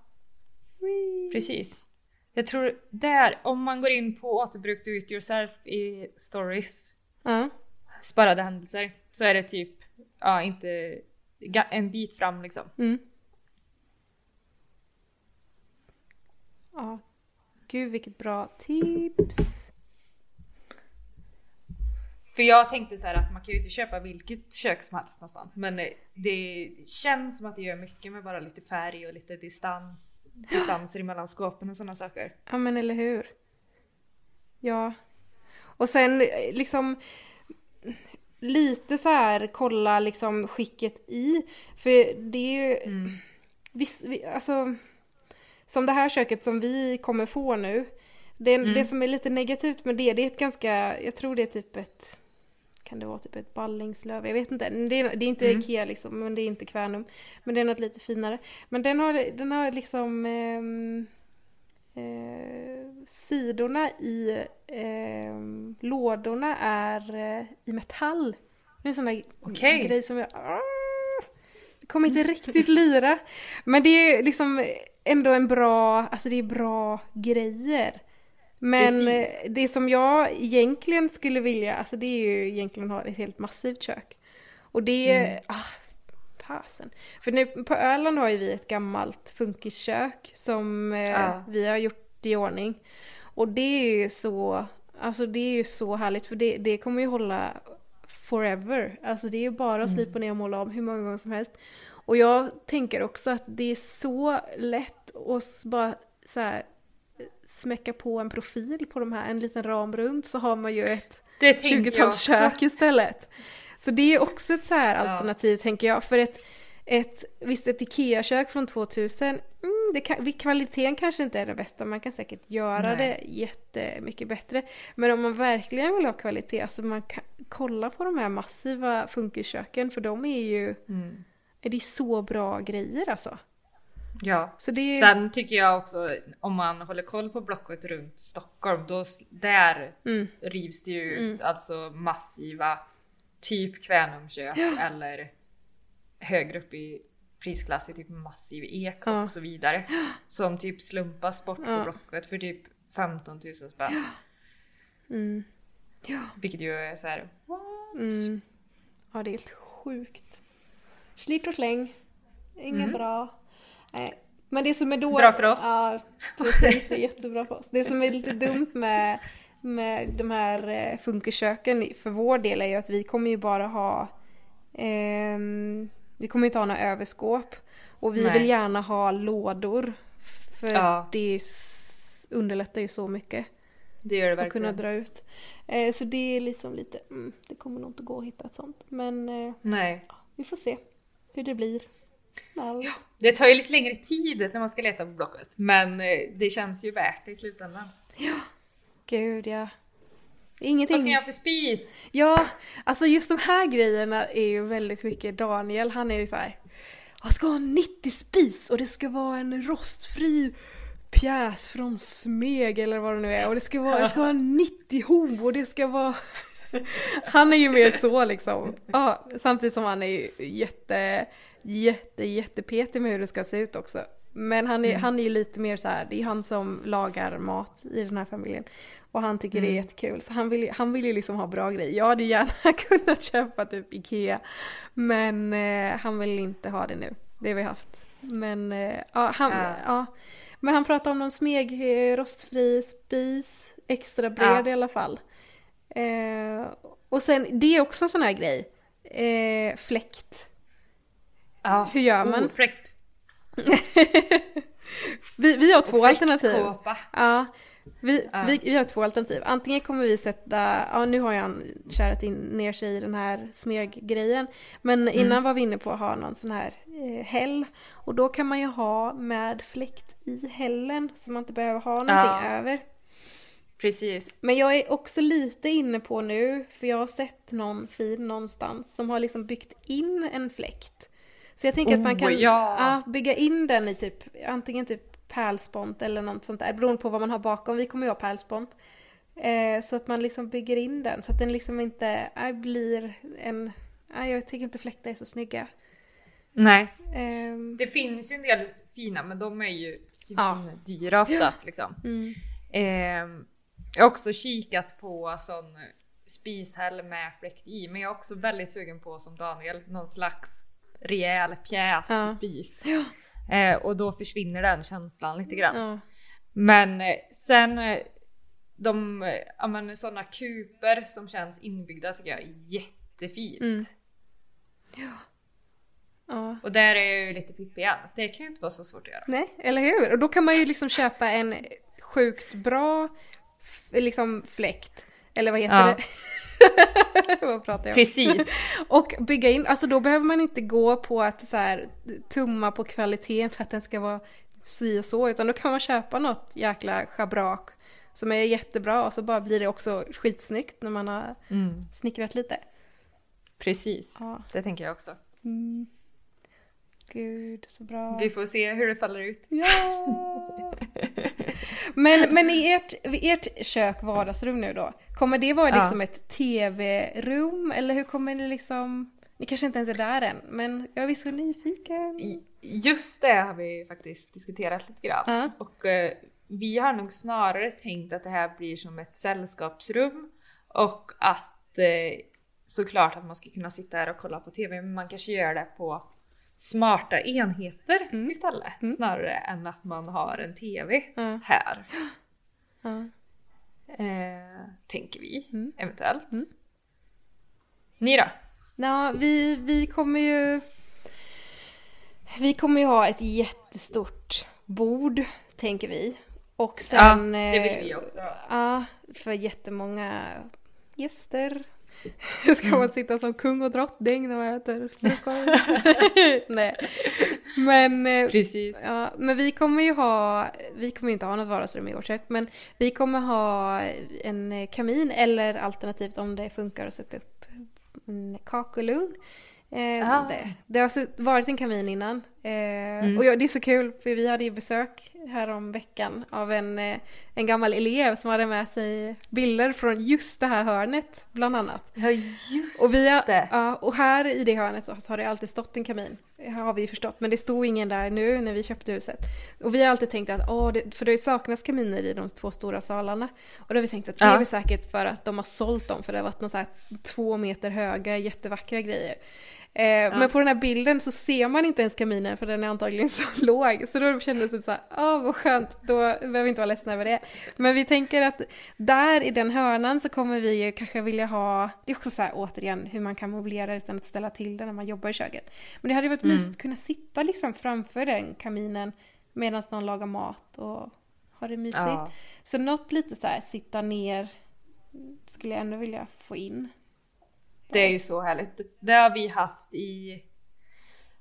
Whee! precis. Jag tror där, om man går in på återbruk do it yourself i stories, Ja. sparade händelser, så är det typ, ja inte, en bit fram liksom. Mm. Ja. Gud vilket bra tips! För jag tänkte så här att man kan ju inte köpa vilket kök som helst någonstans. Men eh, det känns som att det gör mycket med bara lite färg och lite distans. Distanser mellan skåpen och sådana saker. Ja men eller hur. Ja. Och sen eh, liksom lite så här kolla liksom skicket i. För det är ju... Mm. Viss, vi- alltså, som det här köket som vi kommer få nu. Det, Mm. det som är lite negativt med det, det är ett ganska, jag tror det är typ ett, kan det vara typ ett ballingslöv? Jag vet inte. Det är, det är inte Mm. Ikea liksom, men det är inte Kvänum. Men det är något lite finare. Men den har, den har liksom ehm, eh, sidorna i ehm, lådorna är eh, i metall. Det är en sån där Okej. grej som jag... Ah, det kommer inte riktigt lira. Men det är liksom ändå en bra, alltså det är bra grejer. Men Precis. eh, det som jag egentligen skulle vilja, alltså det är ju egentligen ha ett helt massivt kök. Och det Mm. ah, fasen. För nu på Öland har ju vi ett gammalt funkiskök som eh, Ja. vi har gjort i ordning. Och det är ju så, alltså det är ju så härligt för det, det kommer ju hålla forever. Alltså det är ju bara att slipa ner och måla om hur många gånger som helst. Och jag tänker också att det är så lätt att bara så här smäcka på en profil på de här, en liten ram runt så har man ju ett Det tänker jag också. 20-talskök istället. Så det är också ett så här Ja. alternativ tänker jag. För ett, ett, visst ett IKEA-kök från 2000, mm, det kan, kvaliteten kanske inte är det bästa, man kan säkert göra Nej. det jättemycket bättre. Men om man verkligen vill ha kvalitet, alltså man kan kolla på de här massiva funkisköken för de är ju, Mm. är det så bra grejer alltså. Ja. Så det Sen tycker jag också om man håller koll på blocket runt Stockholm, då där mm, rivs det ju ut alltså massiva typ Kvänumkök eller högre upp i prisklass i typ massiv ek Ja. och så vidare. Som typ slumpas bort på Ja. blocket för typ 15 000 spänn. mm, Vilket ju är så här. what? mm. Ja, det är helt sjukt. Slit och släng. Inga Mm. bra. Nej. Men det som är då... Bra för oss. Ja, precis. Det är jättebra för oss. Det som är lite dumt med, med de här eh, funkerköken för vår del är ju att vi kommer ju bara ha... ehm, vi kommer ju inte ha några överskåp. Och vi Nej. vill gärna ha lådor. För Ja. det underlättar ju så mycket Det gör det att kunna verkligen. dra ut. Eh, så det är liksom lite, mm, det kommer nog inte gå att hitta ett sånt. Men eh, Nej. vi får se hur det blir. Allt. Det tar ju lite längre tid när man ska leta på blocket. Men eh, det känns ju värt det i slutändan. Gud ja. Vad Ingenting. ska jag göra för spis? Ja, alltså just de här grejerna är ju väldigt mycket Daniel. Han är ju så här. Jag ska ha en 90 spis och det ska vara en rostfri pjäs från Smeg eller vad det nu är. Och det ska vara, jag ska ha en 90 ho och det ska vara... Han är ju mer så liksom. Ja, samtidigt som han är ju jätte, jätte, jättepetig med hur det ska se ut också. Men han är, han är ju lite mer så här, det är han som lagar mat i den här familjen. Och han tycker det är jättekul. Så han vill, han vill ju liksom ha bra grejer. Jag hade gärna kunnat köpa typ Ikea. Men eh, han vill inte ha det nu. Det har vi haft. Men eh, ja, han, Ja. ja. Men han pratar om någon smeg eh, rostfri spis. Extra bred Ja. i alla fall. Eh, och sen, det är också en sån här grej. Eh, fläkt. Ja. Hur gör man? Oh, fräckt. Vi, vi har två alternativ. Ja, vi, Ja. Vi, vi har två alternativ. Antingen kommer vi sätta, ja nu har jag kärat in ner sig i den här smeg-grejen. Men Mm. innan var vi inne på att ha någon sån här eh, häll. Och då kan man ju ha med fläkt i hällen så man inte behöver ha någonting Ja. över. Precis. Men jag är också lite inne på nu, för jag har sett någon fin någonstans som har liksom byggt in en fläkt. Så jag tänker att man Oh, kan ja. ja, bygga in den i typ, antingen typ pärlspont eller något sånt där, beroende på vad man har bakom. Vi kommer ju ha pärlspont. Eh, så att man liksom bygger in den så att den liksom inte äh, blir en... Nej, jag tycker inte fläktar är så snygga. Nej. Ehm, Det finns ju en del fina men de är ju Ja. dyra oftast liksom. mm. Jag har också kikat på sån spishäll med fläkt i men jag är också väldigt sugen på som Daniel någon slags rejäl pjäs Ja. till spis. Eh, och då försvinner den känslan lite grann. ja. Men eh, sen eh, de, eh, ja men sådana kuper som känns inbyggda tycker jag är jättefint. Mm. Ja. Och där är jag ju lite pippig igen. Det kan ju inte vara så svårt att göra. Nej, eller hur? Och då kan man ju liksom köpa en sjukt bra liksom fläkt. Eller vad heter Ja. det? vad pratar jag om? Precis. Och bygga in, alltså då behöver man inte gå på att så här, tumma på kvaliteten för att den ska vara si och så, utan då kan man köpa något jäkla schabrak som är jättebra och så bara blir det också skitsnyggt när man har Mm. snickrat lite. Precis. Ja. Det tänker jag också. Mm. Gud, så bra. Vi får se hur det faller ut. Ja! Men, men i ert, ert kök, vardagsrum nu då, kommer det vara Ja. liksom ett tv-rum eller hur kommer ni liksom... Ni kanske inte ens är där än, men jag är så nyfiken. Just det har vi faktiskt diskuterat lite grann. Ja. Och eh, vi har nog snarare tänkt att det här blir som ett sällskapsrum och att eh, såklart att man ska kunna sitta här och kolla på TV men man kanske gör det på smarta enheter Mm. istället snarare än att man har en TV Ja. här. Eh, tänker vi Mm. eventuellt. Mm. Ni då? Ja, vi, vi kommer ju... Vi kommer ju ha ett jättestort bord, tänker vi. Och sen... ja, det vill eh, vi också. Ja, för jättemånga gäster. Ska Mm. man sitta som kung och drottning när man äter frukost? Nej. Men, eh, Precis. ja, men vi kommer ju ha, vi kommer inte ha något vardagsrum i vårt kök, men vi kommer ha en kamin eller alternativt om det funkar att sätta upp en kakelugn. Eh, det, det har alltså varit en kamin innan. Eh, Mm. Och ja, det är så kul för vi hade ju besök här om veckan av en, eh, en gammal elev som hade med sig bilder från just det här hörnet bland annat. Ja just Och, vi har, det. ja, och här i det hörnet så har det alltid stått en kamin. Har vi ju förstått, men det stod ingen där nu när vi köpte huset. Och vi har alltid tänkt att, åh, det, för det saknas kaminer i de två stora salarna. Och då har vi tänkt att det Ja. är väl säkert för att de har sålt dem, för det har varit några så här två meter höga jättevackra grejer. Eh, Men på den här bilden så ser man inte ens kaminen för den är antagligen så låg. Så då kändes det så här, åh vad skönt, då behöver vi inte vara ledsna över det. Men vi tänker att där i den hörnan så kommer vi ju kanske vilja ha, det är också så här återigen hur man kan möblera utan att ställa till det när man jobbar i köket. Men det hade varit mysigt att kunna sitta liksom framför den kaminen medan någon lagar mat och har det mysigt. Ja. Så något lite så här sitta ner skulle jag ändå vilja få in. Det är ju så härligt. Det har vi haft i,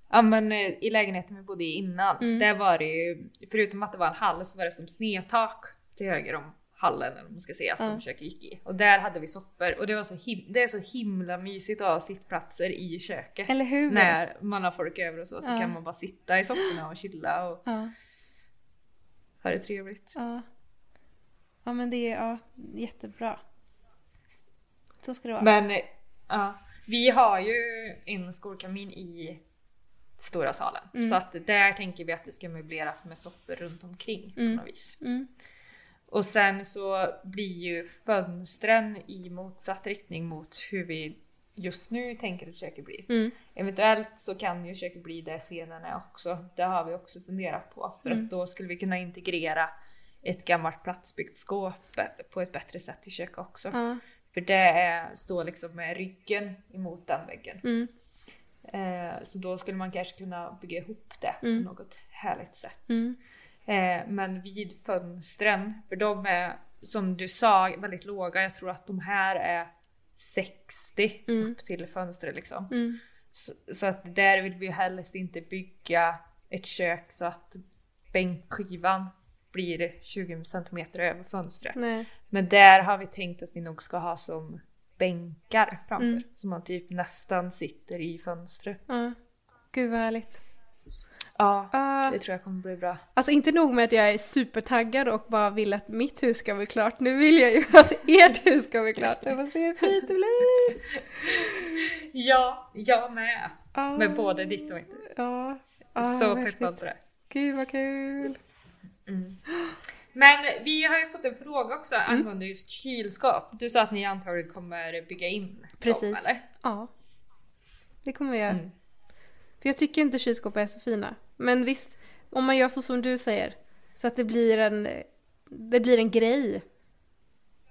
ja, men, eh, i lägenheten vi bodde i innan. Mm. Där var det ju, förutom att det var en hall så var det som snedtak till höger om hallen eller man ska säga som Ja. köket gick i. Och där hade vi soffor och det var så, him- det är så himla mysigt att ha sittplatser i köket. Eller hur? När man har folk över och så, så Ja. kan man bara sitta i sofforna och chilla och Ja, ha det trevligt. ja. Ja men det är ja, jättebra. Så ska det vara. Men eh, ja, vi har ju en skolkamin i stora salen. Mm. Så att där tänker vi att det ska möbleras med soffor runt omkring Mm. på något vis. Mm. Och sen så blir ju fönstren i motsatt riktning mot hur vi just nu tänker att köket blir. Mm. Eventuellt så kan ju köket bli det är också. Det har vi också funderat på. För Mm. att då skulle vi kunna integrera ett gammalt platsbyggt skåp på ett bättre sätt i köket också. Ja. För det är, står liksom med ryggen emot den väggen. Mm. Eh, så då skulle man kanske kunna bygga ihop det Mm. på något härligt sätt. Mm. Eh, men vid fönstren, för de är som du sa väldigt låga. Jag tror att de här är 60 Mm. upp till fönstret liksom. Mm. Så, så att där vill vi helst inte bygga ett kök så att bänkskivan blir 20 cm över fönstret. Nej. Men där har vi tänkt att vi nog ska ha som bänkar framför. Mm. Så man typ nästan sitter i fönstret. Ja. Gud vad härligt. Ja, Ja. det tror jag kommer bli bra. Alltså inte nog med att jag är supertaggad och bara vill att mitt hus ska bli klart. Nu vill jag ju att ert hus ska bli klart. Jag får se hur fint det blir. Ja, jag med. Ja. Med både ditt och mitt hus. Ja. ja Så peppad på det. Gud vad kul. Men vi har ju fått en fråga också Mm. angående just kylskåp. Du sa att ni antagligen kommer bygga in dem, Precis. eller? Ja. Det kommer vi göra. Mm. För jag tycker inte kylskåp är så fina. Men visst, om man gör så som du säger. Så att det blir en, det blir en grej.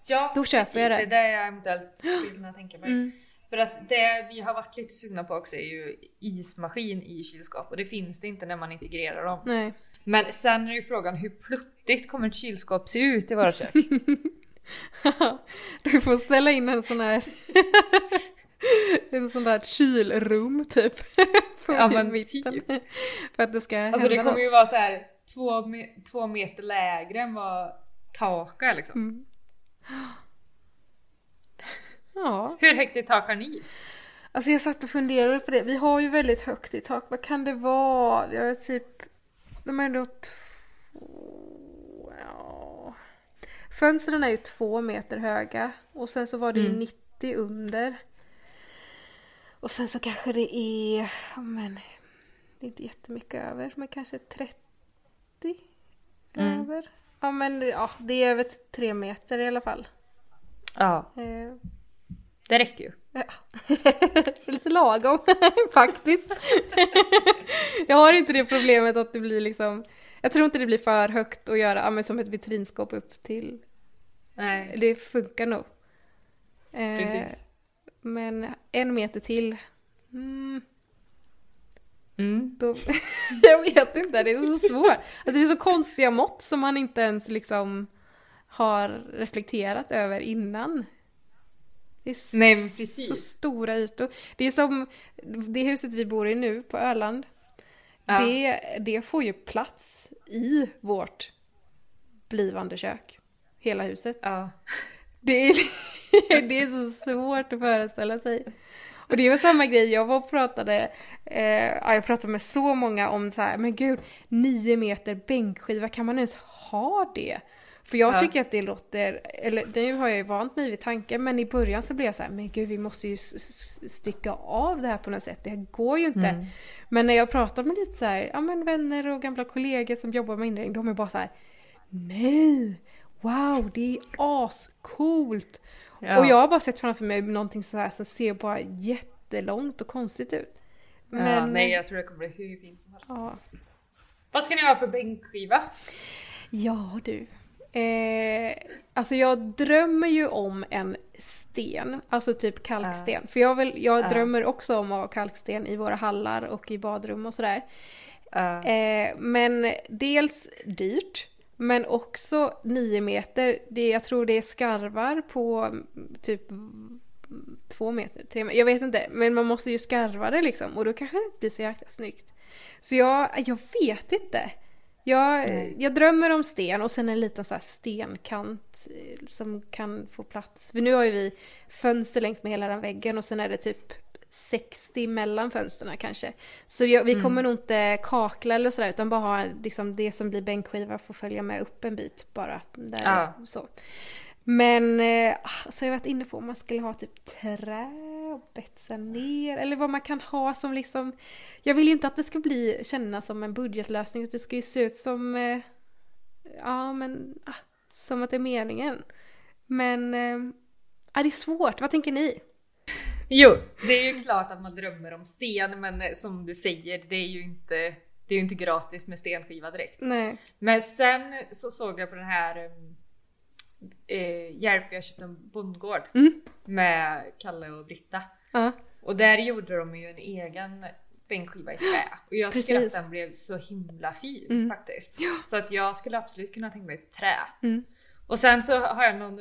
Ja, Då köper precis, jag det. Det är det jag eventuellt skulle kunna tänka mig. Mm. För att det vi har varit lite sugna på också är ju ismaskin i kylskåp och det finns det inte när man integrerar dem. Nej. Men sen är ju frågan hur pluttigt kommer ett kylskåp se ut i våra kök? du får ställa in en sån här en sån där kylrum typ. Ja, men mitten. typ. För att det ska Alltså det kommer ju vara så här två, två meter lägre än vad taket är liksom. Mm. Ja, Hur högt i tak har ni? alltså jag satt och funderade på det. Vi har ju väldigt högt i tak. Vad kan det vara? Vi har typ, de är ändå två, ja. Fönstren är ju två meter höga och sen så var det ju Mm. 90 under. Och sen så kanske det är, men, det är inte jättemycket över, men kanske 30 Mm. över. Ja men ja, det är över tre meter i alla fall. Ja, Eh, det räcker ju. Ja. Lite lagom faktiskt. jag har inte det problemet att det blir liksom Jag tror inte det blir för högt att göra men som ett vitrinskåp upp till. Nej, Det funkar nog. Eh, precis. Men en meter till. Mm, Mm. då, jag vet inte, det är så svårt. Alltså det är så konstiga mått som man inte ens liksom har reflekterat över innan. Det är Nej, så stora ytor. Det är som det huset vi bor i nu på Öland. Ja. Det, det får ju plats i vårt blivande kök. Hela huset. Ja. Det är, det är så svårt att föreställa sig. Och det var samma grej, jag var och pratade, eh, ja, jag pratade med så många om så här, men gud, nio meter bänkskiva, kan man ens ha det? För jag Ja. tycker att det låter, eller nu har jag ju vant mig vid tanken, men i början så blev jag så här, men gud vi måste ju stycka av det här på något sätt, det går ju inte. Mm. Men när jag pratar med lite så här, ja men vänner och gamla kollegor som jobbar med inredning, de är bara så här, nej, wow, det är ascoolt. Ja. Och jag har bara sett framför mig någonting så här som ser bara jättelångt och konstigt ut. ja, Men, nej, jag tror det kommer bli hur fint som helst. ja. Vad ska ni ha för bänkskiva? Ja du. Eh, alltså jag drömmer ju om en sten, alltså typ kalksten. För jag, vill, jag Ja. drömmer också om att ha kalksten i våra hallar och i badrum och sådär. Ja. Eh, men dels dyrt, men också 9 meter. Det, jag tror det är skarvar på mm, typ mm, två meter, tre meter. Jag vet inte, men man måste ju skarva det liksom och då kanske det inte blir så jäkla snyggt. Så jag, jag vet inte. Jag, jag drömmer om sten och sen en liten så stenkant eh, som kan få plats. För nu har ju vi fönster längs med hela den väggen och sen är det typ 60 mellan fönsterna kanske. Så jag, vi kommer nog inte kakla eller sådär utan bara ha liksom det som blir bänkskiva får följa med upp en bit bara. Där Ja. så. Men eh, så har jag varit inne på om man skulle ha typ trä och betsa ner eller vad man kan ha som liksom Jag vill ju inte att det ska bli kännas som en budgetlösning det ska ju se ut som eh, Ja men ah, som att det är meningen. Men eh, ah, det är svårt, vad tänker ni? Jo, det är ju klart att man drömmer om sten, men eh, som du säger, det är ju inte, det är ju inte gratis med stenskiva direkt. Nej. Men sen så såg jag på den här um, eh, Hjälp, jag köpte en bondgård Mm. med Kalle och Britta. Ja. Och där gjorde de ju en egen bänkskiva i trä. Och jag tycker Precis. att den blev så himla fin Mm. faktiskt. Så att jag skulle absolut kunna tänka mig ett trä. Mm. Och sen så har jag någon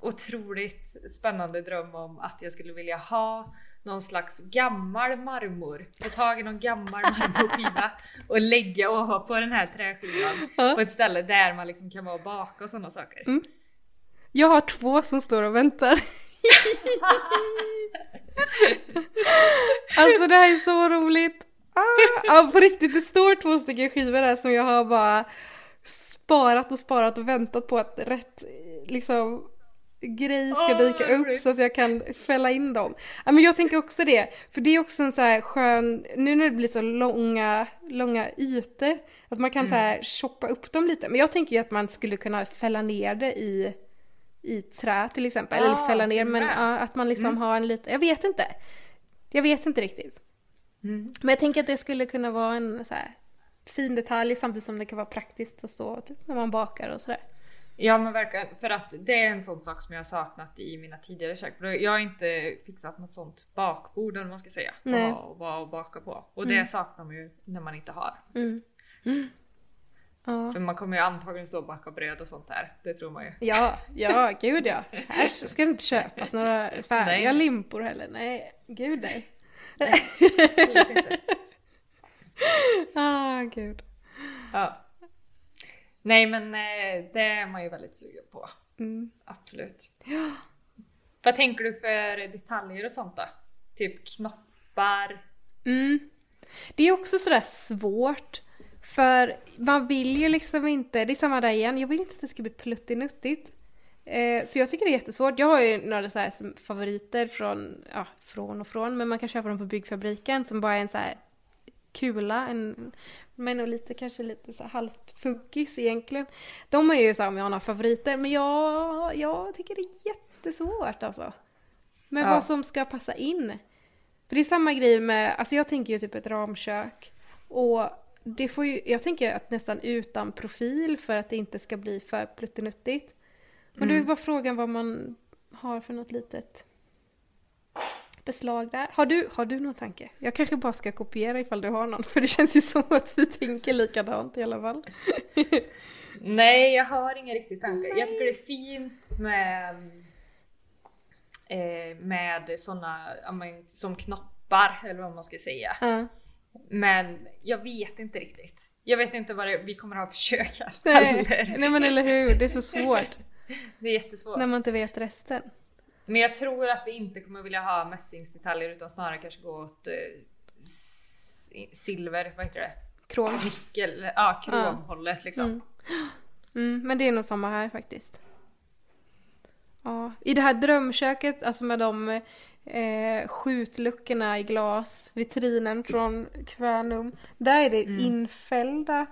otroligt spännande dröm om att jag skulle vilja ha någon slags gammal marmor. Få tag i någon gammal marmorskiva och lägga ovanpå den här träskivan Ja. på ett ställe där man liksom kan vara och baka och sådana saker. Mm. Jag har två som står och väntar. alltså det här är så roligt. Ah, ja, på riktigt, det står två stycken skivor där som jag har bara sparat och sparat och väntat på att rätt liksom grej ska dyka upp roligt. så att jag kan fälla in dem. Ja, men jag tänker också det, för det är också en så här skön, nu när det blir så långa, långa ytor, att man kan så här choppa upp dem lite. Men jag tänker ju att man skulle kunna fälla ner det i, i trä till exempel. Ah, Eller fälla ner, men ja, att man liksom har en liten, jag vet inte. Jag vet inte riktigt. Mm. Men jag tänker att det skulle kunna vara en så här fin detalj samtidigt som det kan vara praktiskt att stå typ, när man bakar och sådär. Ja men verkligen, för att det är en sån sak som jag har saknat i mina tidigare kök. Jag har inte fixat något sånt bakbord eller vad man ska säga. Nej. Och vara och baka på. Och det saknar man ju när man inte har. Mm. Mm. Ja. För man kommer ju antagligen stå och baka bröd och sånt där. Det tror man ju. Ja, ja, gud ja. Här ska det inte köpas några färdiga Nej. limpor heller. Nej, gud nej. Absolut inte. Ah, gud. Ja. Nej men eh, det är man ju väldigt sugen på. Mm. Absolut. Vad tänker du för detaljer och sånt då? Typ knoppar? Mm. Det är också sådär svårt. För man vill ju liksom inte, det är samma där igen, jag vill inte att det ska bli pluttinuttigt. Eh, så jag tycker det är jättesvårt. Jag har ju några så favoriter från, ja, från och från, men man kan köpa dem på byggfabriken som bara är en så här kula, en, men och lite kanske lite så halvt fuggis egentligen. De är ju så här om jag har några favoriter, men jag, jag tycker det är jättesvårt alltså. Med Ja. vad som ska passa in. För det är samma grej med, alltså jag tänker ju typ ett ramkök. Och det får ju, jag tänker att nästan utan profil för att det inte ska bli för pluttinuttigt. Men då är bara frågan vad man har för något litet beslag där. Har du, har du någon tanke? Jag kanske bara ska kopiera ifall du har någon, för det känns ju som att vi tänker likadant i alla fall. Nej, jag har ingen riktig tanke. Jag tycker det är fint med eh, med men, som knoppar eller vad man ska säga. Ja. Men jag vet inte riktigt. Jag vet inte vad det, vi kommer ha för kök Nej, nej men eller hur, det är så svårt Det är jättesvårt. när man inte vet resten. Men jag tror att vi inte kommer vilja ha mässingsdetaljer utan snarare kanske gå åt eh, silver, vad heter det? Krom. Nickel, ja kromhållet liksom. Mm. Mm, men det är nog samma här faktiskt. Ja, i det här drömköket, alltså med de eh, skjutluckorna i glas, vitrinen från Kvänum, där är det infällda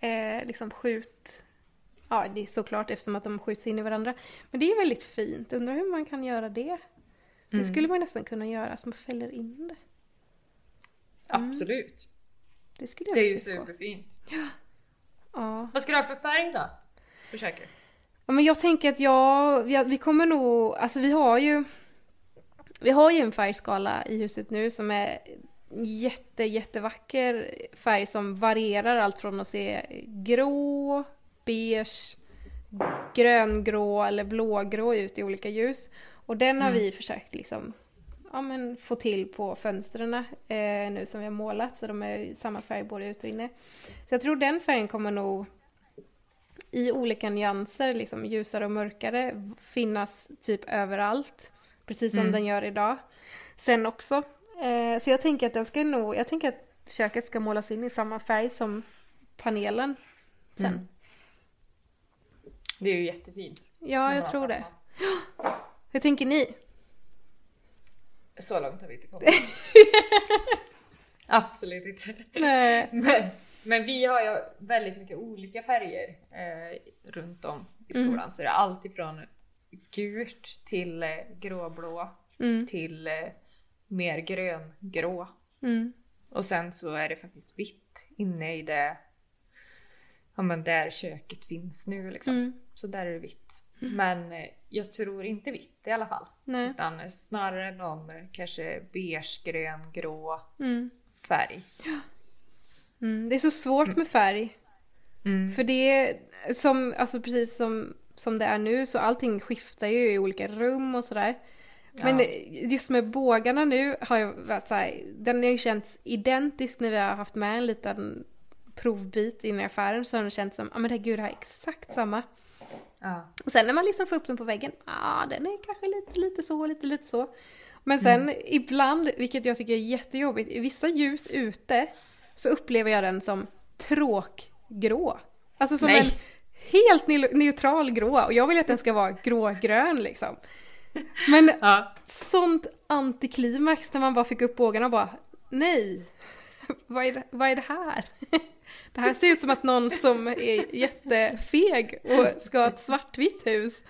eh, liksom skjut... Ja, det är såklart eftersom att de skjuts in i varandra. Men det är väldigt fint. Undrar hur man kan göra det? Det skulle man nästan kunna göra, så man fäller in det. Absolut. Det skulle jag Det är ju superfint. Ja. Vad ska du ha för färg då? Köket? Ja, men jag tänker att jag, ja, vi kommer nog, alltså vi har ju Vi har ju en färgskala i huset nu som är jätte, jättevacker färg som varierar allt från att se grå, beige, gröngrå eller blågrå ut i olika ljus. Och den har vi försökt liksom ja, men få till på fönstren eh, nu som vi har målat så de är samma färg både ute och inne. Så jag tror den färgen kommer nog i olika nyanser, liksom ljusare och mörkare, finnas typ överallt. Precis som den gör idag. Sen också. Eh, så jag tänker att den ska nog, jag tänker att köket ska målas in i samma färg som panelen sen. Mm. Det är ju jättefint. Ja, jag Ja, tror det. samma. Hur tänker ni? Så långt har vi inte kommit. Absolut inte. Nej. Men, men vi har ju väldigt mycket olika färger eh, runt om i skolan. Så det är allt ifrån gult till eh, gråblå Mm. till eh, mer gröngrå. Mm. Och sen så är det faktiskt vitt inne i det, ja men där köket finns nu liksom. Mm. Så där är det vitt. Men eh, jag tror inte vitt i alla fall. Nej. Utan snarare någon eh, kanske beige, grön, grå Mm. färg. Mm. Det är så svårt med färg. Mm. För det är som, alltså precis som, som det är nu så allting skiftar ju i olika rum och sådär. Men Ja. just med bågarna nu har ju varit såhär, den har ju känts identisk när vi har haft med en liten provbit in i affären så har den känts som, ja men herregud det här är exakt samma. Ja. Och sen när man liksom får upp den på väggen, ja ah, den är kanske lite, lite så, lite, lite så. Men sen ibland, vilket jag tycker är jättejobbigt, i vissa ljus ute så upplever jag den som tråkgrå. Alltså som Nej. en helt neu- neutral grå och jag vill att den ska vara grågrön liksom. Men Ja. sånt antiklimax när man bara fick upp bågarna och bara nej, vad är det, vad är det här? Det här ser ut som att någon som är jättefeg och ska ha ett svartvitt hus.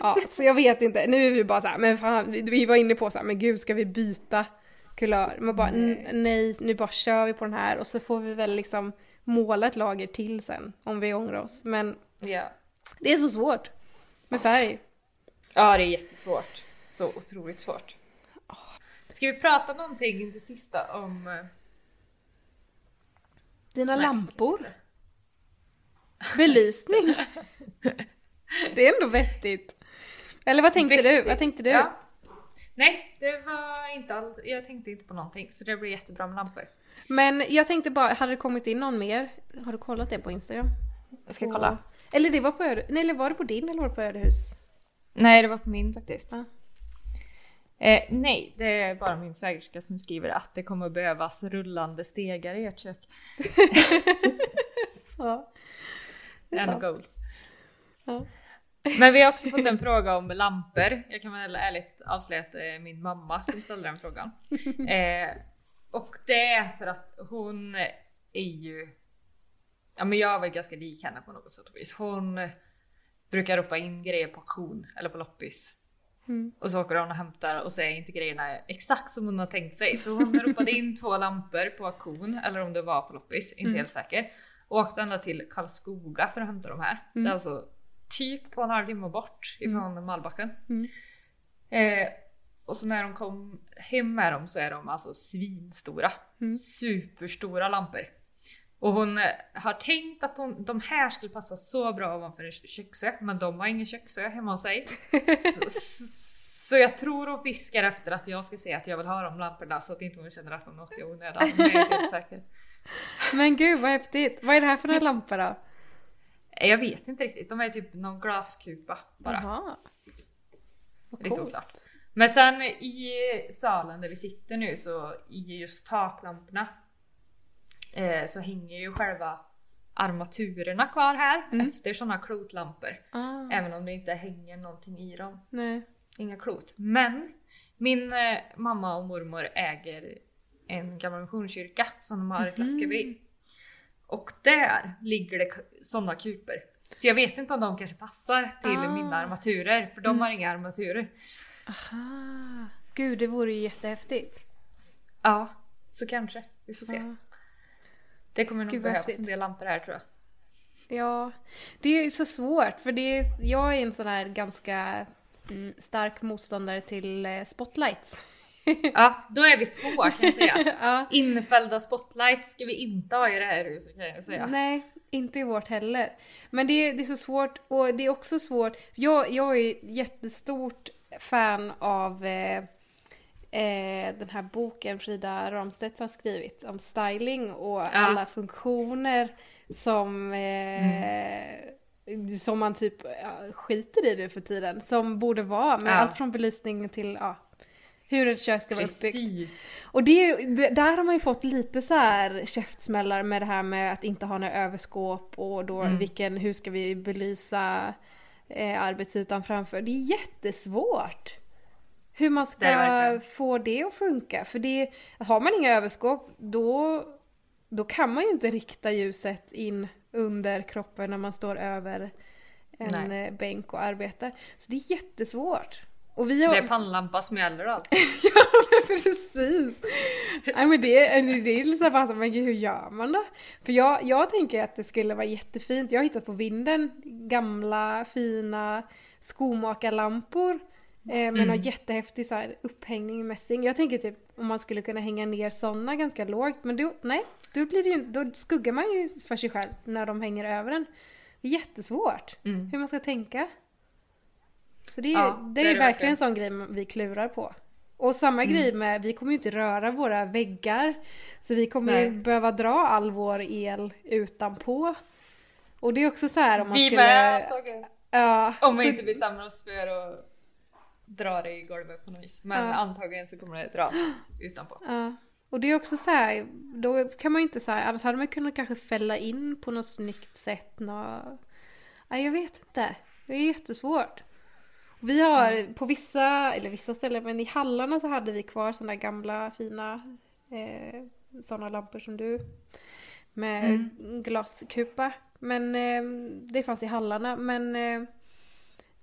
Ja, så jag vet inte. Nu är vi bara så här, men fan, vi- var inne på så här, men gud ska vi byta kulör. Man bara nej. nej, nu bara kör vi på den här och så får vi väl liksom måla ett lager till sen om vi ångrar oss. Men Ja. det är så svårt med färg. Ja, det är jättesvårt. Så otroligt svårt. Ska vi prata någonting det sista om... Dina nej, lampor, belysning. det är ändå vettigt. Eller vad tänkte du? Vettigt. Vad tänkte du? Ja. Nej, det var inte alls... Jag tänkte inte på någonting så det blir jättebra med lampor. Men jag tänkte bara, hade det kommit in någon mer? Har du kollat det på Instagram? Jag ska På- kolla. Eller det var på Öde... Nej, eller var det på din eller var det på Ödehus? Nej, det var på min faktiskt. Ja. Eh, nej, det är bara min svägerska som skriver att det kommer att behövas rullande stegar i ert kök. Ja. Sant. goals. Ja. Men vi har också fått en fråga om lampor. Jag kan väl ärligt avslöja att det är min mamma som ställde den frågan. Eh, och det är för att hon är ju... Ja men jag är väl ganska lik henne på något sätt och vis. Hon brukar ropa in grejer på auktion eller på loppis. Mm. Och så åker hon och hämtar och så är inte grejerna exakt som hon har tänkt sig. Så hon ropade in två lampor på auktion, eller om det var på loppis, inte Mm. helt säker. Och åkte ända till Karlskoga för att hämta de här. Det är alltså typ två och en halv timme bort ifrån Malbacken. Mm. Eh, och så när de kom hem med dem så är de alltså svinstora. Mm. Superstora lampor. Och hon eh, har tänkt att hon, de här skulle passa så bra ovanför en köksö, men de har ingen köksö hemma hos sig. så, så, så jag tror hon fiskar efter att jag ska säga att jag vill ha de lamporna så att inte hon känner att hon åkte i onödan. Men jag är inte helt säker. Men gud vad häftigt. Vad är det här för några lampor då? Eh, Jag vet inte riktigt, de är typ någon glaskupa bara. Jaha. Vad oklart. Men sen i salen där vi sitter nu så i just taklamporna eh, så hänger ju själva armaturerna kvar här Mm. efter sådana klotlampor. Ah, Även om det inte hänger någonting i dem. nej. Inga klot. Men min eh, mamma och mormor äger en gammal missionskyrka som de har ett Mhm. läske vid. Och där ligger det sådana kuper. Så jag vet inte om de kanske passar till Ah. mina armaturer, för de har inga armaturer. Aha. Gud, det vore ju jättehäftigt. Ja, så kanske. Vi får se. Ja. Det kommer nog Gud, behövas häftigt. en del lampor här tror jag. Ja, det är så svårt för det är, jag är en sån här ganska mm, stark motståndare till eh, spotlights. Ja, då är vi två kan jag säga. ja. Infällda spotlights ska vi inte ha i det här huset kan jag säga. Nej, inte i vårt heller. Men det är, det är så svårt och det är också svårt. Jag, jag är jättestort fan av eh, eh, den här boken Frida Ramstedt har skrivit om styling och alla funktioner som, eh, som man typ ja, skiter i nu för tiden. Som borde vara med Ja. allt från belysning till ja, hur ett kök ska vara uppbyggt. Och det, det, där har man ju fått lite så här käftsmällar med det här med att inte ha några överskåp och då Mm. vilken, hur ska vi belysa eh, arbetsytan framför. Det är jättesvårt. Hur man Det det ska verkligen. få det att funka. För det, har man inga överskåp då, då kan man ju inte rikta ljuset in under kroppen när man står över en Nej. eh, bänk och arbetar. Så det är jättesvårt. Och vi har... Det är pannlampa som gäller alltså. Ja men precis! Nej men det, det är såhär bara så, men gud hur gör man då? För jag, jag tänker att det skulle vara jättefint, jag har hittat på vinden gamla fina skomakarlampor eh, med någon jättehäftig så här, upphängning i mässing. Jag tänker typ om man skulle kunna hänga ner sådana ganska lågt men då, nej, då, blir det, ju- då skuggar man ju för sig själv när de hänger över en. Det är jättesvårt Mm. hur man ska tänka. Så det är, Ja, det det är, är det verkligen en sån grej vi klurar på. Och samma Mm. grej med, vi kommer ju inte röra våra väggar. Så vi kommer ju Nej. behöva dra all vår el utanpå. Och det är också så här om man Vi skulle... med antagligen. Ja, Om vi så- inte bestämmer oss för att dra det i golvet på något vis. Men Ja. antagligen så kommer det dras utanpå. Ja. Och det är också så här, då kan man ju inte säga, annars hade man kunnat kanske fälla in på något snyggt sätt. Nå... Ja, jag vet inte. Det är jättesvårt. Vi har på vissa, eller vissa ställen, men i hallarna så hade vi kvar sådana gamla fina eh, sådana lampor som du. Med Mm. glaskupa. Men eh, det fanns i hallarna. Men eh,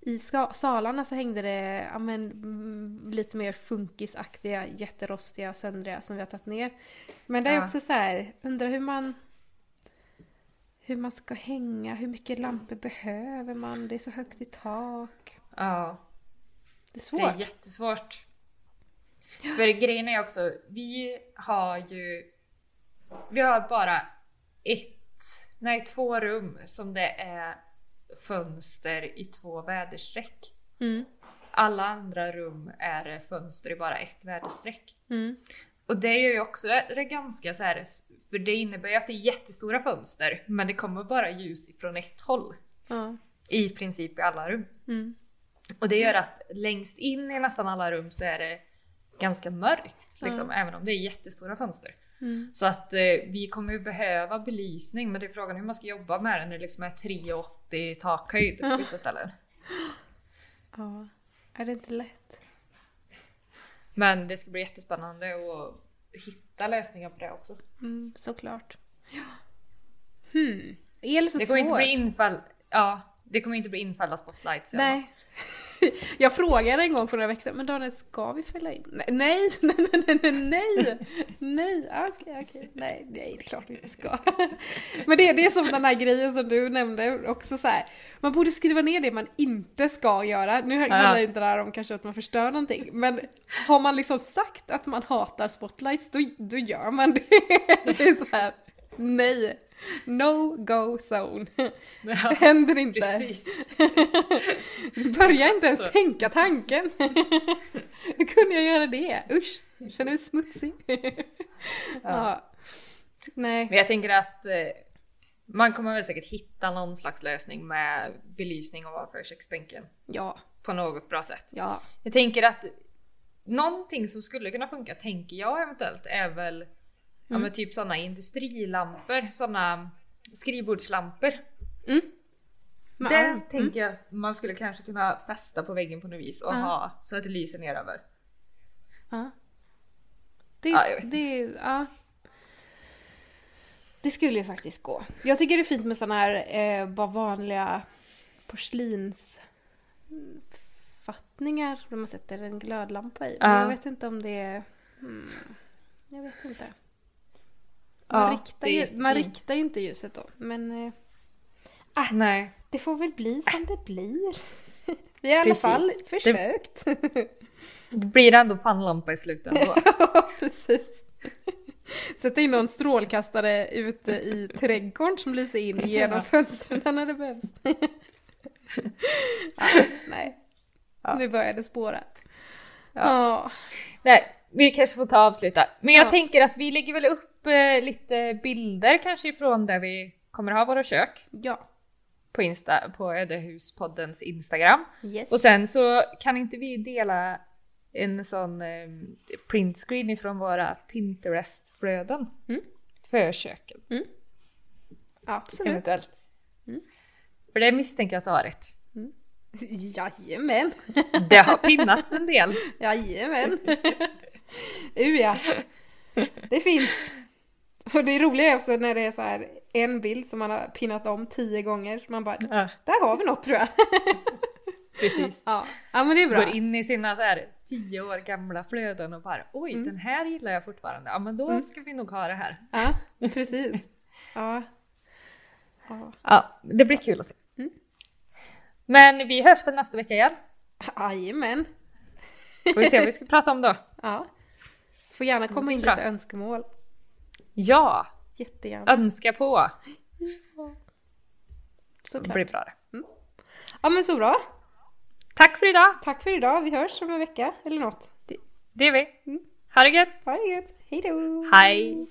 i salarna så hängde det ja, men, mm, lite mer funkisaktiga, jätterostiga, söndriga som vi har tagit ner. Men det är Ja. också så här, undrar hur man hur man ska hänga, hur mycket lampor behöver man? Det är så högt i tak. Ja. Det är Det svårt. är jättesvårt. För grejen är också, vi har ju... Vi har bara ett, nej två rum som det är fönster i två väderstreck. Mm. Alla andra rum är fönster i bara ett väderstreck. Mm. Och det är ju också det ganska så här, för det innebär ju att det är jättestora fönster, men det kommer bara ljus ifrån ett håll. Ja. I princip i alla rum. Mm. Och det gör att längst in i nästan alla rum så är det ganska mörkt, liksom, även om det är jättestora fönster. Mm. Så att eh, vi kommer ju behöva belysning, men det är frågan hur man ska jobba med det när det liksom är 3,80 takhöjd på vissa ställen. ja. Är det inte lätt? Men det ska bli jättespännande att hitta lösningar på det också. Mm, såklart. Ja. Hmm. El är så Det kommer svårt. inte bli infall... Ja, det kommer inte bli infall av spotlights. Nej. Jag frågade en gång för några veckor sedan, men Daniel ska vi fälla in? Nej, nej, nej, nej, nej, nej, nej, okej, okej, nej, nej, det är klart vi inte ska. Men det, det är som den här grejen som du nämnde också så här. man borde skriva ner det man inte ska göra. Nu handlar Ja. inte det här om kanske att man förstör någonting, men har man liksom sagt att man hatar spotlights, då, då gör man det. Det är så här, nej, no go zone. Ja, händer inte. precis. Börja inte ens Så. tänka tanken. Hur kunde jag göra det? Usch, jag känner mig smutsig. ja. Nej. Men jag tänker att eh, man kommer väl säkert hitta någon slags lösning med belysning ovanför köksbänken Ja, på något bra sätt. ja. Jag tänker att någonting som skulle kunna funka, tänker jag eventuellt, är väl ja, men typ sådana industrilampor, sådana skrivbordslampor. Mm. Där ja, tänker jag att man skulle kanske kunna fästa på väggen på något vis och Ja. ha så att det lyser neröver. Ja. Det, Ja, det, ja. det skulle ju faktiskt gå. Jag tycker det är fint med sådana här eh, bara vanliga porslinsfattningar där man sätter en glödlampa i. Men Ja. jag vet inte om det är... Hmm, jag vet inte. Man, Ja, riktar, ju, man riktar ju inte ljuset då. Men eh, Nej. det får väl bli som det blir. Vi har i alla fall försökt. Det blir ändå pannlampa i slutändan då. Ja, precis. Sätta in någon strålkastare ute i trädgården som lyser in genom fönstren när det behövs. ja, nej, Ja. nu börjar det spåra. Ja. Ja. Nej, vi kanske får ta och avsluta. Men jag Ja. tänker att vi lägger väl upp eh, lite bilder kanske ifrån där vi kommer ha våra kök ja. på, Insta, på Ödehuspoddens Instagram. Yes. Och sen så kan inte vi dela en sån eh, printscreen ifrån våra Pinterest-flöden Mm. för köken Absolut. eventuellt. Mm. För det misstänker jag att du har rätt. Jajamän. Det har pinnats en del. Jajamän. uh, ja. Det finns. Och det roliga är också när det är så här en bild som man har pinnat om tio gånger. Man bara, Ja, där har vi något tror jag. precis. Ja, ja men det är bra. Går in i sina så här tio år gamla flöden och bara oj Mm. den här gillar jag fortfarande. Ja men då ska vi nog ha det här. Ja, precis. Ja. Ja. Ja, det blir kul att se. Mm. Men vi hörs väl nästa vecka igen. Jajamän. Får vi se vad vi ska prata om då. Ja. Får gärna komma in Bra. lite önskemål. Ja, Jättegärna. önska på. Det Såklart. blir bra det. Ja men så bra. Tack för idag. Tack för idag. Vi hörs om en vecka eller något. Det är vi. Mm. Ha det gött. Ha det gött. Hej då. Hej.